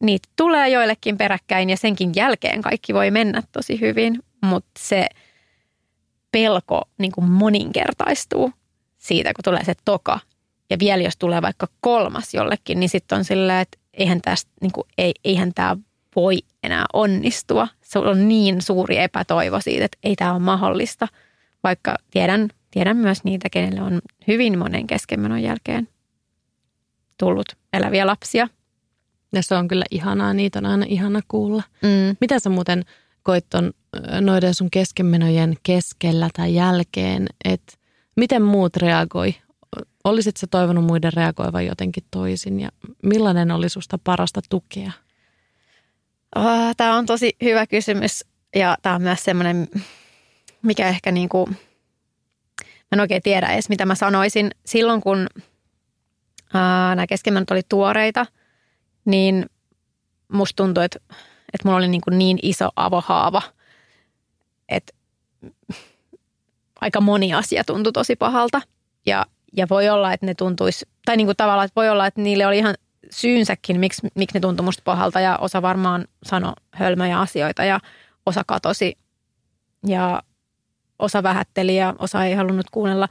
niitä tulee joillekin peräkkäin ja senkin jälkeen kaikki voi mennä tosi hyvin, mutta se pelko niin kuin moninkertaistuu siitä, kun tulee se toka. Ja vielä jos tulee vaikka kolmas jollekin, niin sitten on silleen, että eihän, tästä, niin kuin, ei, eihän tämä voi enää onnistua. Se on niin suuri epätoivo siitä, että ei tämä ole mahdollista. Vaikka tiedän, tiedän myös niitä, kenelle on hyvin monen keskenmenon jälkeen tullut eläviä lapsia. Ja se on kyllä ihanaa, niitä on aina ihana kuulla. Mm. Mitä sä muuten koit ton, noiden sun keskenmenojen keskellä tai jälkeen, että miten muut reagoi? Olisit sä toivonut muiden reagoivan jotenkin toisin ja millainen oli susta parasta tukea? Ah, tämä on tosi hyvä kysymys ja tämä on myös semmoinen, mikä ehkä niin kuin, mä en oikein tiedä edes mitä mä sanoisin. Silloin kun ää, nämä keskemmät oli tuoreita, niin musta tuntui, että, että mulla oli niin, kuin niin iso avohaava, että aika moni asia tuntui tosi pahalta. Ja, ja voi olla, että ne tuntuisi, tai niin kuin tavallaan, että voi olla, että niille oli ihan syynsäkin, miksi, miksi ne tuntui musta pahalta ja osa varmaan sanoi hölmöjä asioita ja osa katosi ja osa vähätteli ja osa ei halunnut kuunnella.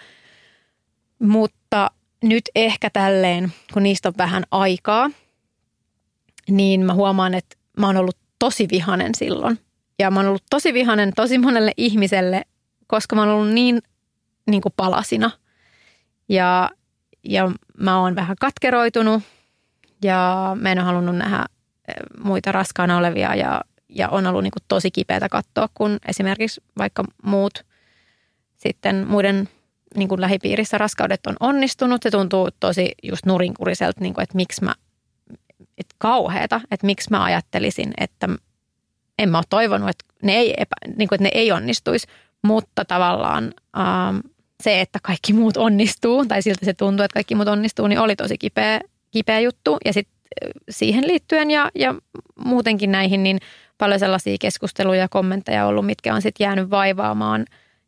Mutta nyt ehkä tälleen, kun niistä on vähän aikaa, niin mä huomaan, että mä oon ollut tosi vihanen silloin. Ja mä oon ollut tosi vihanen tosi monelle ihmiselle, koska mä oon ollut niin, niin kuin palasina. Ja, ja mä oon vähän katkeroitunut ja mä en ole halunnut nähdä eh, muita raskaana olevia ja, ja on ollut niin kuin tosi kipeätä katsoa, kun esimerkiksi vaikka muut sitten muiden niin kuin lähipiirissä raskaudet on onnistunut. Se tuntuu tosi just nurinkuriselta, niin kuin, että miksi mä, että kauheeta, että miksi mä ajattelisin, että en mä ole toivonut, että ne ei, epä, niin kuin, että ne ei onnistuisi, mutta tavallaan ähm, se, että kaikki muut onnistuu, tai siltä se tuntuu, että kaikki muut onnistuu, niin oli tosi kipeä kipeä juttu. Ja sitten siihen liittyen ja, ja muutenkin näihin, niin paljon sellaisia keskusteluja ja kommentteja ollut, mitkä on sitten jäänyt vaivaamaan,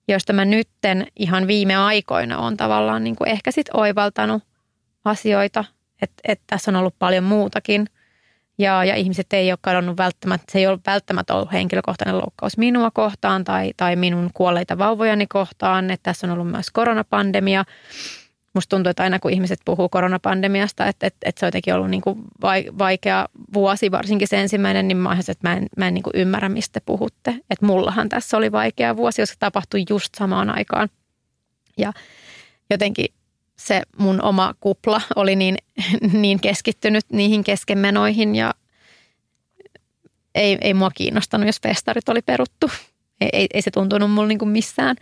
joista mä nytten ihan viime aikoina on tavallaan niin kuin ehkä sitten oivaltanut asioita, että, että tässä on ollut paljon muutakin. Ja, ja ihmiset ei ole kadonnut välttämättä, se ei ole välttämättä ollut henkilökohtainen loukkaus minua kohtaan tai, tai minun kuolleita vauvojani kohtaan, että tässä on ollut myös koronapandemia musta tuntuu, että aina kun ihmiset puhuu koronapandemiasta, että, että, että se on jotenkin ollut niin kuin vaikea vuosi, varsinkin se ensimmäinen, niin mä että mä en, mä en niin kuin ymmärrä, mistä te puhutte. Että mullahan tässä oli vaikea vuosi, jos se tapahtui just samaan aikaan. Ja jotenkin se mun oma kupla oli niin, niin keskittynyt niihin keskenmenoihin ja ei, ei mua kiinnostanut, jos festarit oli peruttu. Ei, ei, ei se tuntunut mulle niin missään.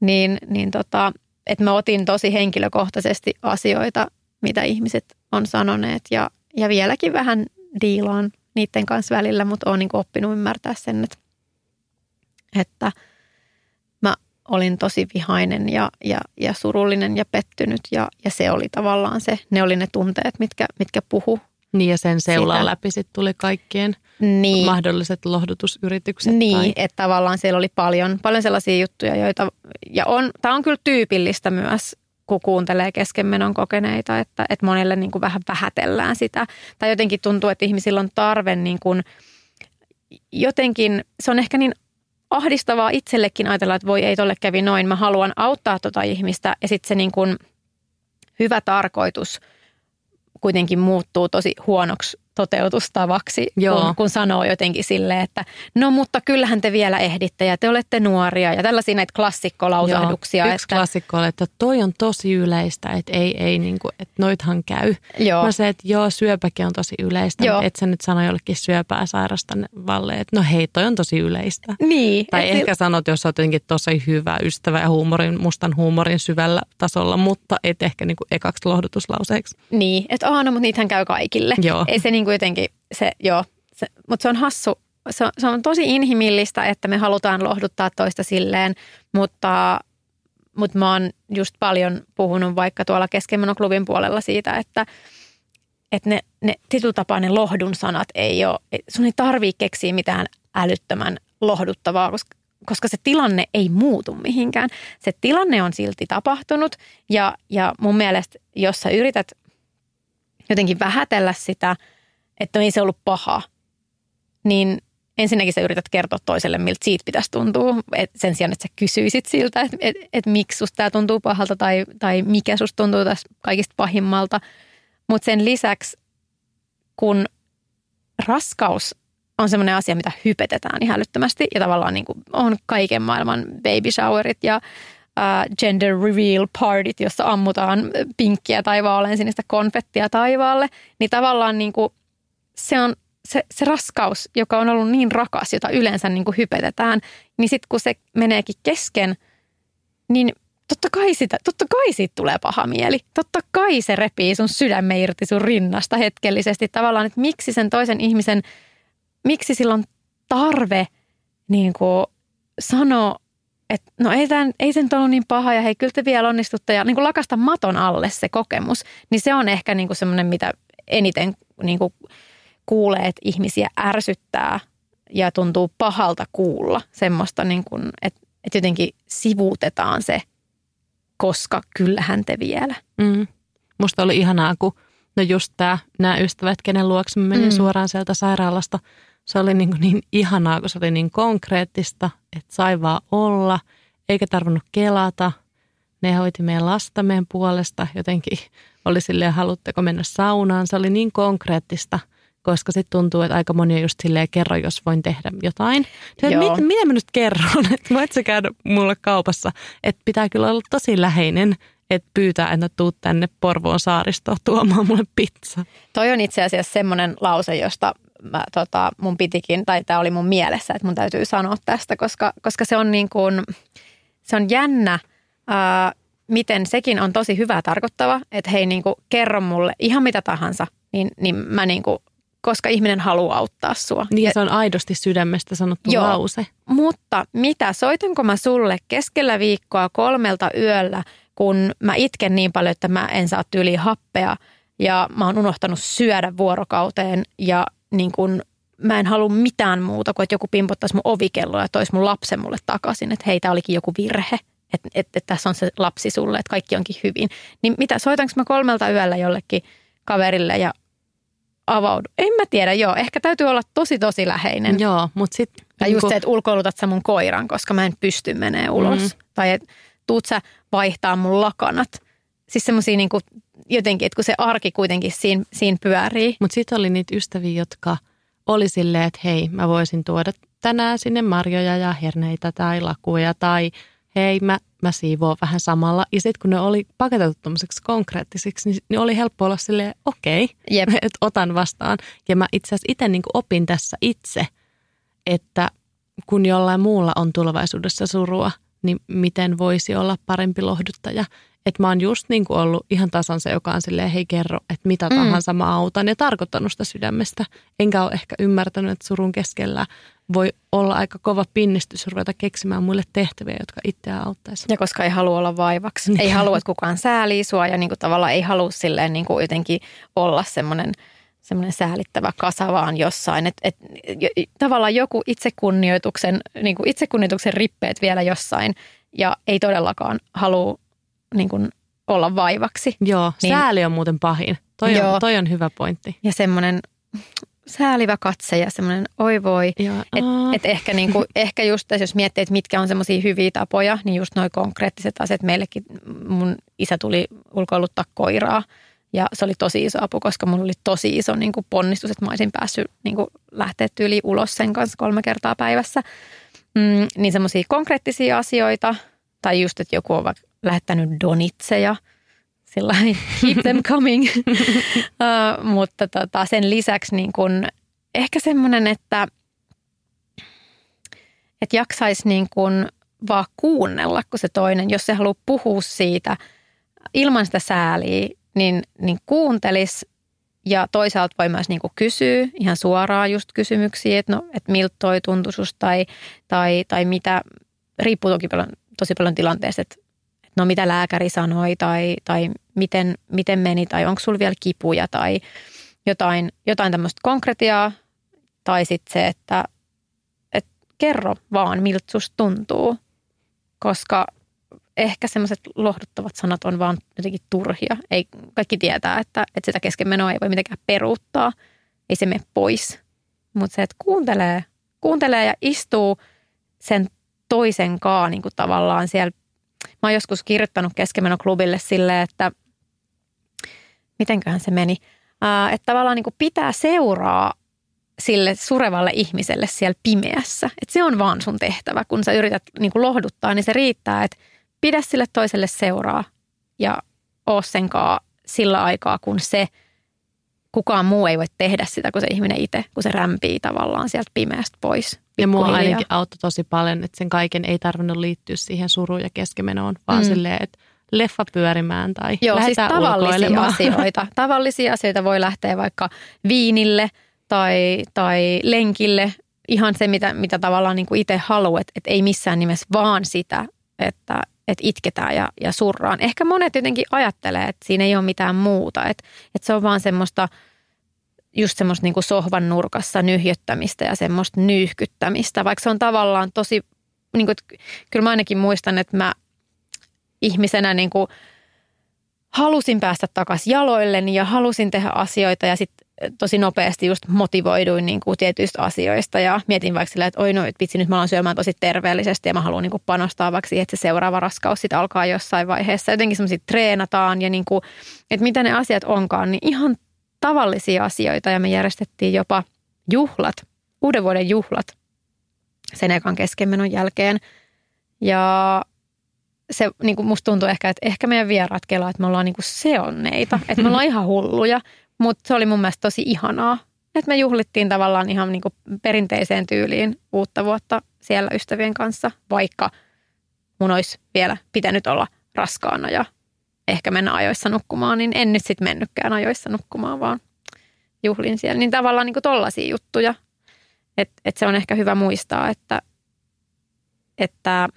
Niin, niin tota, että mä otin tosi henkilökohtaisesti asioita, mitä ihmiset on sanoneet ja, ja vieläkin vähän diilaan niiden kanssa välillä, mutta olen niin oppinut ymmärtää sen, että, että olin tosi vihainen ja, ja, ja surullinen ja pettynyt ja, ja se oli tavallaan se, ne oli ne tunteet, mitkä, mitkä puhu. Niin ja sen seulan läpi sitten tuli kaikkien niin. mahdolliset lohdutusyritykset. Niin, tai... että tavallaan siellä oli paljon, paljon sellaisia juttuja, joita, ja on, tämä on kyllä tyypillistä myös, kun kuuntelee keskenmenon kokeneita, että, että monelle niin kuin vähän vähätellään sitä. Tai jotenkin tuntuu, että ihmisillä on tarve niin kuin, jotenkin, se on ehkä niin ahdistavaa itsellekin ajatella, että voi ei tolle kävi noin, mä haluan auttaa tota ihmistä ja sitten se niin kuin hyvä tarkoitus kuitenkin muuttuu tosi huonoksi toteutustavaksi, Joo. kun, kun sanoo jotenkin silleen, että no mutta kyllähän te vielä ehditte ja te olette nuoria ja tällaisia näitä klassikkolausahduksia. Joo, yksi että, klassikko oli, että toi on tosi yleistä, että ei, ei niin kuin, että noithan käy. Joo. Mä se, että joo, syöpäkin on tosi yleistä, Joo. mutta et sä nyt sano jollekin syöpää valle, että no hei, toi on tosi yleistä. Niin. Tai ehkä sanot, jos olet jotenkin tosi hyvä ystävä ja huumorin, mustan huumorin syvällä tasolla, mutta et ehkä niin kuin ekaksi lohdutuslauseeksi. Niin, että aah, no, mutta niitähän käy kaikille. Joo. Ei se niin kuin jotenkin, se, joo, se, mutta se on hassu. Se se on tosi inhimillistä, että me halutaan lohduttaa toista silleen, mutta, mutta mä oon just paljon puhunut vaikka tuolla Keskimenoklubin puolella siitä, että, että ne, ne tietyllä ne lohdun sanat ei ole, sun ei tarvii keksiä mitään älyttömän lohduttavaa, koska, koska se tilanne ei muutu mihinkään. Se tilanne on silti tapahtunut ja, ja mun mielestä, jos sä yrität jotenkin vähätellä sitä, että ei se ollut paha, niin ensinnäkin sä yrität kertoa toiselle, miltä siitä pitäisi tuntua, et sen sijaan, että sä kysyisit siltä, että et, et miksi susta tämä tuntuu pahalta tai, tai mikä susta tuntuu tässä kaikista pahimmalta. Mutta sen lisäksi, kun raskaus on semmoinen asia, mitä hypetetään ihan älyttömästi ja tavallaan niin kuin on kaiken maailman baby showerit ja uh, gender reveal partit, jossa ammutaan pinkkiä tai vaaleansinistä konfettia taivaalle, niin tavallaan niin kuin se on se, se raskaus, joka on ollut niin rakas, jota yleensä niin kuin hypetetään, niin sitten kun se meneekin kesken, niin totta kai, sitä, totta kai siitä tulee paha mieli. Totta kai se repii sun sydämen irti sun rinnasta hetkellisesti. Tavallaan, että miksi sen toisen ihmisen, miksi sillä on tarve niin kuin sanoa, että no ei, tämän, ei sen ollut niin paha ja hei kyllä te vielä onnistutte ja niin kuin lakasta maton alle se kokemus, niin se on ehkä niin kuin semmoinen, mitä eniten niin kuin kuulee, että ihmisiä ärsyttää ja tuntuu pahalta kuulla semmoista, niin kuin, että, että jotenkin sivuutetaan se, koska kyllähän te vielä. Mm. Musta oli ihanaa, kun no just tää, nämä ystävät, kenen luokse mä menin mm. suoraan sieltä sairaalasta, se oli niin, niin ihanaa, kun se oli niin konkreettista, että sai vaan olla, eikä tarvinnut kelata. Ne hoiti meidän lasta meidän puolesta, jotenkin oli silleen, haluatteko mennä saunaan. Se oli niin konkreettista – koska sitten tuntuu, että aika moni on just silleen, kerro, jos voin tehdä jotain. Että mit, mitä mä nyt kerron, että voit sä käydä mulle kaupassa, että pitää kyllä olla tosi läheinen, että pyytää, että tuut tänne Porvoon saaristoon tuomaan mulle pizza. Toi on itse asiassa semmoinen lause, josta mä, tota, mun pitikin, tai tämä oli mun mielessä, että mun täytyy sanoa tästä, koska, koska se on niin kuin, se on jännä, ää, miten sekin on tosi hyvää tarkoittava, että hei niin kuin, kerro mulle ihan mitä tahansa, niin, niin mä niin kuin koska ihminen haluaa auttaa sua. Niin ja se on aidosti sydämestä sanottu Joo, lause. Mutta mitä, soitanko mä sulle keskellä viikkoa kolmelta yöllä, kun mä itken niin paljon, että mä en saa tyyliin happea ja mä oon unohtanut syödä vuorokauteen ja niin kun mä en halua mitään muuta kuin, että joku pimpottaisi mun ovikelloa ja toisi mun lapsen mulle takaisin, että hei, tää olikin joku virhe. Että, että, että tässä on se lapsi sulle, että kaikki onkin hyvin. Niin mitä, soitanko mä kolmelta yöllä jollekin kaverille ja avaudu. En mä tiedä, joo. Ehkä täytyy olla tosi tosi läheinen. Joo, mutta sitten... Ja just se, että ulkoilutat sä mun koiran, koska mä en pysty menee ulos. Mm. Tai että tuut sä vaihtaa mun lakanat. Siis semmoisia niin jotenkin, että kun se arki kuitenkin siinä, siinä pyörii. Mutta sitten oli niitä ystäviä, jotka oli silleen, että hei, mä voisin tuoda tänään sinne marjoja ja herneitä tai lakuja tai hei, mä, mä siivoon vähän samalla. Ja sitten kun ne oli paketettu tämmöiseksi konkreettisiksi, niin, niin oli helppo olla silleen, okei, okay, että otan vastaan. Ja mä itse asiassa itse niin opin tässä itse, että kun jollain muulla on tulevaisuudessa surua, niin miten voisi olla parempi lohduttaja. Että mä oon just niin kuin ollut ihan tasan se, joka on silleen, hei kerro, että mitä mm. tahansa mä autan ja tarkoittanut sitä sydämestä. Enkä ole ehkä ymmärtänyt, että surun keskellä voi olla aika kova pinnistys ruveta keksimään muille tehtäviä, jotka itseä auttaisi. Ja koska ei halua olla vaivaksi. Ei halua, että kukaan säälii sua ja niin kuin tavallaan ei halua silleen niin kuin jotenkin olla semmoinen semmoinen säälittävä kasa vaan jossain. Että et, tavallaan joku itsekunnioituksen, niin kuin itsekunnioituksen rippeet vielä jossain ja ei todellakaan halua niin kuin olla vaivaksi. Joo, niin, sääli on muuten pahin. Toi, joo. On, toi on hyvä pointti. Ja semmoinen säälivä katse ja semmoinen oi voi. Että et ehkä, niinku, ehkä just tässä, jos miettii, että mitkä on semmoisia hyviä tapoja, niin just noin konkreettiset asiat. Meillekin mun isä tuli ulkoiluttaa koiraa Ja se oli tosi iso apu, koska mulla oli tosi iso niin kuin ponnistus, että mä olisin päässyt niin kuin lähteä tyyli ulos sen kanssa kolme kertaa päivässä. Mm, niin semmoisia konkreettisia asioita, tai just, että joku on lähettänyt donitseja, sillä keep them coming. uh, mutta tota, sen lisäksi niin kun, ehkä semmoinen, että, että jaksaisi niin kun vaan kuunnella, kun se toinen, jos se haluaa puhua siitä ilman sitä sääliä, niin, niin kuuntelis. Ja toisaalta voi myös niin kysyä ihan suoraan just kysymyksiä, että, no, että miltä toi tuntuisuus tai, tai, tai mitä, riippuu toki paljon, tosi paljon tilanteesta, että no mitä lääkäri sanoi tai, tai miten, miten meni tai onko sulla vielä kipuja tai jotain, jotain tämmöistä konkretiaa tai sitten se, että, että kerro vaan miltä susta tuntuu, koska ehkä semmoiset lohduttavat sanat on vaan jotenkin turhia. Ei, kaikki tietää, että, että sitä keskenmenoa ei voi mitenkään peruuttaa. Ei se mene pois. Mutta se, että kuuntelee, kuuntelee ja istuu sen toisen kaa niin kuin tavallaan siellä. Mä oon joskus kirjoittanut keskenmenoklubille silleen, että mitenköhän se meni, että tavallaan niin kuin pitää seuraa sille surevalle ihmiselle siellä pimeässä. Että se on vaan sun tehtävä, kun sä yrität niin kuin lohduttaa, niin se riittää, että pidä sille toiselle seuraa ja oo senkaan sillä aikaa, kun se kukaan muu ei voi tehdä sitä kuin se ihminen itse, kun se rämpii tavallaan sieltä pimeästä pois. Ja mua ainakin auttoi tosi paljon, että sen kaiken ei tarvinnut liittyä siihen suruun ja keskimenoon, vaan mm. silleen, että leffa pyörimään tai Joo, siis tavallisia asioita. Tavallisia asioita voi lähteä vaikka viinille tai, tai lenkille. Ihan se, mitä, mitä tavallaan niin kuin itse haluat, että, ei missään nimessä vaan sitä, että, että itketään ja, ja surraan. Ehkä monet jotenkin ajattelee, että siinä ei ole mitään muuta, että, että se on vaan semmoista just semmoista niin kuin sohvan nurkassa nyhjöttämistä ja semmoista nyyhkyttämistä, vaikka se on tavallaan tosi, niin kuin, kyllä mä ainakin muistan, että mä ihmisenä niin kuin halusin päästä takaisin jaloilleni ja halusin tehdä asioita ja sitten tosi nopeasti just motivoiduin niin kuin tietyistä asioista ja mietin vaikka sillä, että oi no, vitsi nyt mä alan syömään tosi terveellisesti ja mä haluan niin kuin panostaa vaikka siihen, että se seuraava raskaus sitten alkaa jossain vaiheessa. Jotenkin semmoisia treenataan ja niin kuin, että mitä ne asiat onkaan, niin ihan tavallisia asioita ja me järjestettiin jopa juhlat, uuden vuoden juhlat sen ekan keskenmenon jälkeen. Ja se niin kuin musta tuntuu ehkä, että ehkä meidän vieraat kelaa, että me ollaan niin kuin seonneita, että me ollaan ihan hulluja, mutta se oli mun mielestä tosi ihanaa, että me juhlittiin tavallaan ihan niin kuin perinteiseen tyyliin uutta vuotta siellä ystävien kanssa, vaikka mun olisi vielä pitänyt olla raskaana ja ehkä mennä ajoissa nukkumaan, niin en nyt sitten mennytkään ajoissa nukkumaan, vaan juhlin siellä. Niin tavallaan niin kuin tollaisia juttuja, että et se on ehkä hyvä muistaa, että, että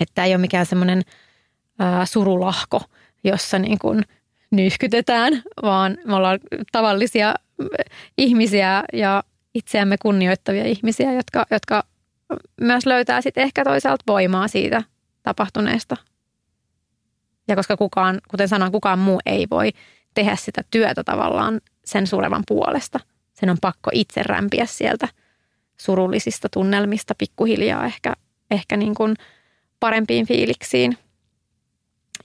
että ei ole mikään semmoinen surulahko, jossa niin kuin nyyhkytetään, vaan me ollaan tavallisia ihmisiä ja itseämme kunnioittavia ihmisiä, jotka, jotka myös löytää sitten ehkä toisaalta voimaa siitä tapahtuneesta. Ja koska kukaan, kuten sanoin, kukaan muu ei voi tehdä sitä työtä tavallaan sen surevan puolesta. Sen on pakko itse rämpiä sieltä surullisista tunnelmista pikkuhiljaa ehkä, ehkä niin kuin – parempiin fiiliksiin.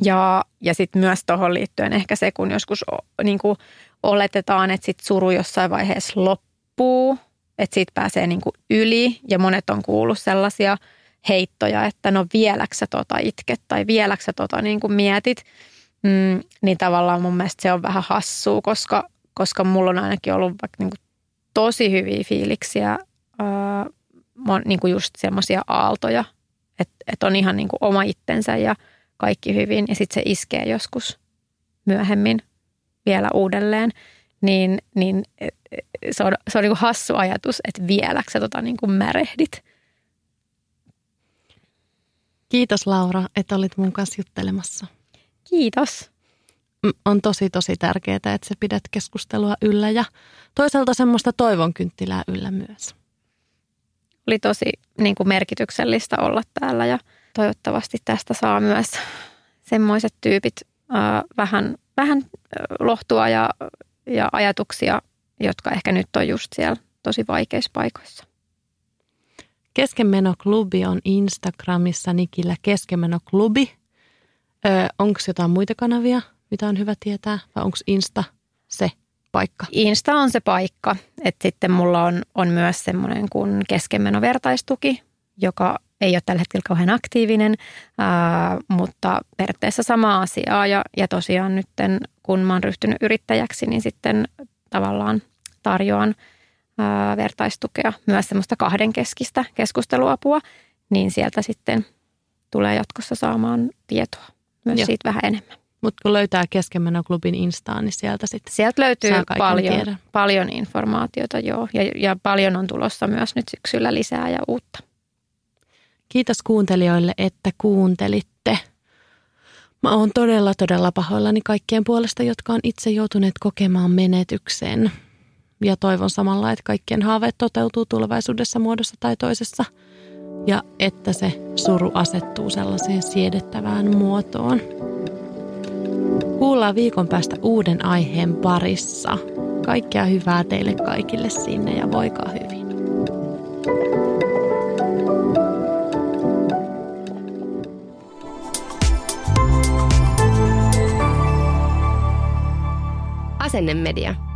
Ja, ja sitten myös tuohon liittyen ehkä se, kun joskus niin kuin oletetaan, että sit suru jossain vaiheessa loppuu, että siitä pääsee niin kuin yli. Ja monet on kuullut sellaisia heittoja, että no vieläksä tota itket tai vieläksä tota niin kuin mietit. Mm, niin tavallaan mun mielestä se on vähän hassua, koska, koska mulla on ainakin ollut vaikka niin kuin tosi hyviä fiiliksiä, ää, niin kuin just semmoisia aaltoja että et on ihan niin kuin oma itsensä ja kaikki hyvin ja sitten se iskee joskus myöhemmin vielä uudelleen, niin, niin se on, se on niin kuin hassu ajatus, että vieläkö sä tota niin kuin märehdit. Kiitos Laura, että olit mun kanssa juttelemassa. Kiitos. On tosi tosi tärkeää, että sä pidät keskustelua yllä ja toisaalta semmoista toivonkynttilää yllä myös oli tosi niin kuin merkityksellistä olla täällä ja toivottavasti tästä saa myös semmoiset tyypit ää, vähän, vähän lohtua ja, ja ajatuksia, jotka ehkä nyt on just siellä tosi vaikeissa paikoissa. Keskenmenoklubi on Instagramissa nikillä Keskenmenoklubi. Onko jotain muita kanavia, mitä on hyvä tietää? Vai onko Insta se paikka? Insta on se paikka. Että sitten mulla on, on myös semmoinen kuin keskenmenovertaistuki, joka ei ole tällä hetkellä kauhean aktiivinen, ää, mutta periaatteessa sama asiaa. Ja, ja tosiaan nyt kun mä oon ryhtynyt yrittäjäksi, niin sitten tavallaan tarjoan ää, vertaistukea, myös semmoista kahdenkeskistä keskusteluapua, niin sieltä sitten tulee jatkossa saamaan tietoa myös Joo. siitä vähän enemmän. Mutta kun löytää Keskenmenoklubin Instaan, niin sieltä sitten Sieltä löytyy paljon, paljon informaatiota, joo. Ja, ja paljon on tulossa myös nyt syksyllä lisää ja uutta. Kiitos kuuntelijoille, että kuuntelitte. Mä oon todella, todella pahoillani kaikkien puolesta, jotka on itse joutuneet kokemaan menetyksen. Ja toivon samalla, että kaikkien haaveet toteutuu tulevaisuudessa muodossa tai toisessa. Ja että se suru asettuu sellaiseen siedettävään muotoon. Kuullaan viikon päästä uuden aiheen parissa. Kaikkea hyvää teille kaikille sinne ja voikaa hyvin. Asennemedia.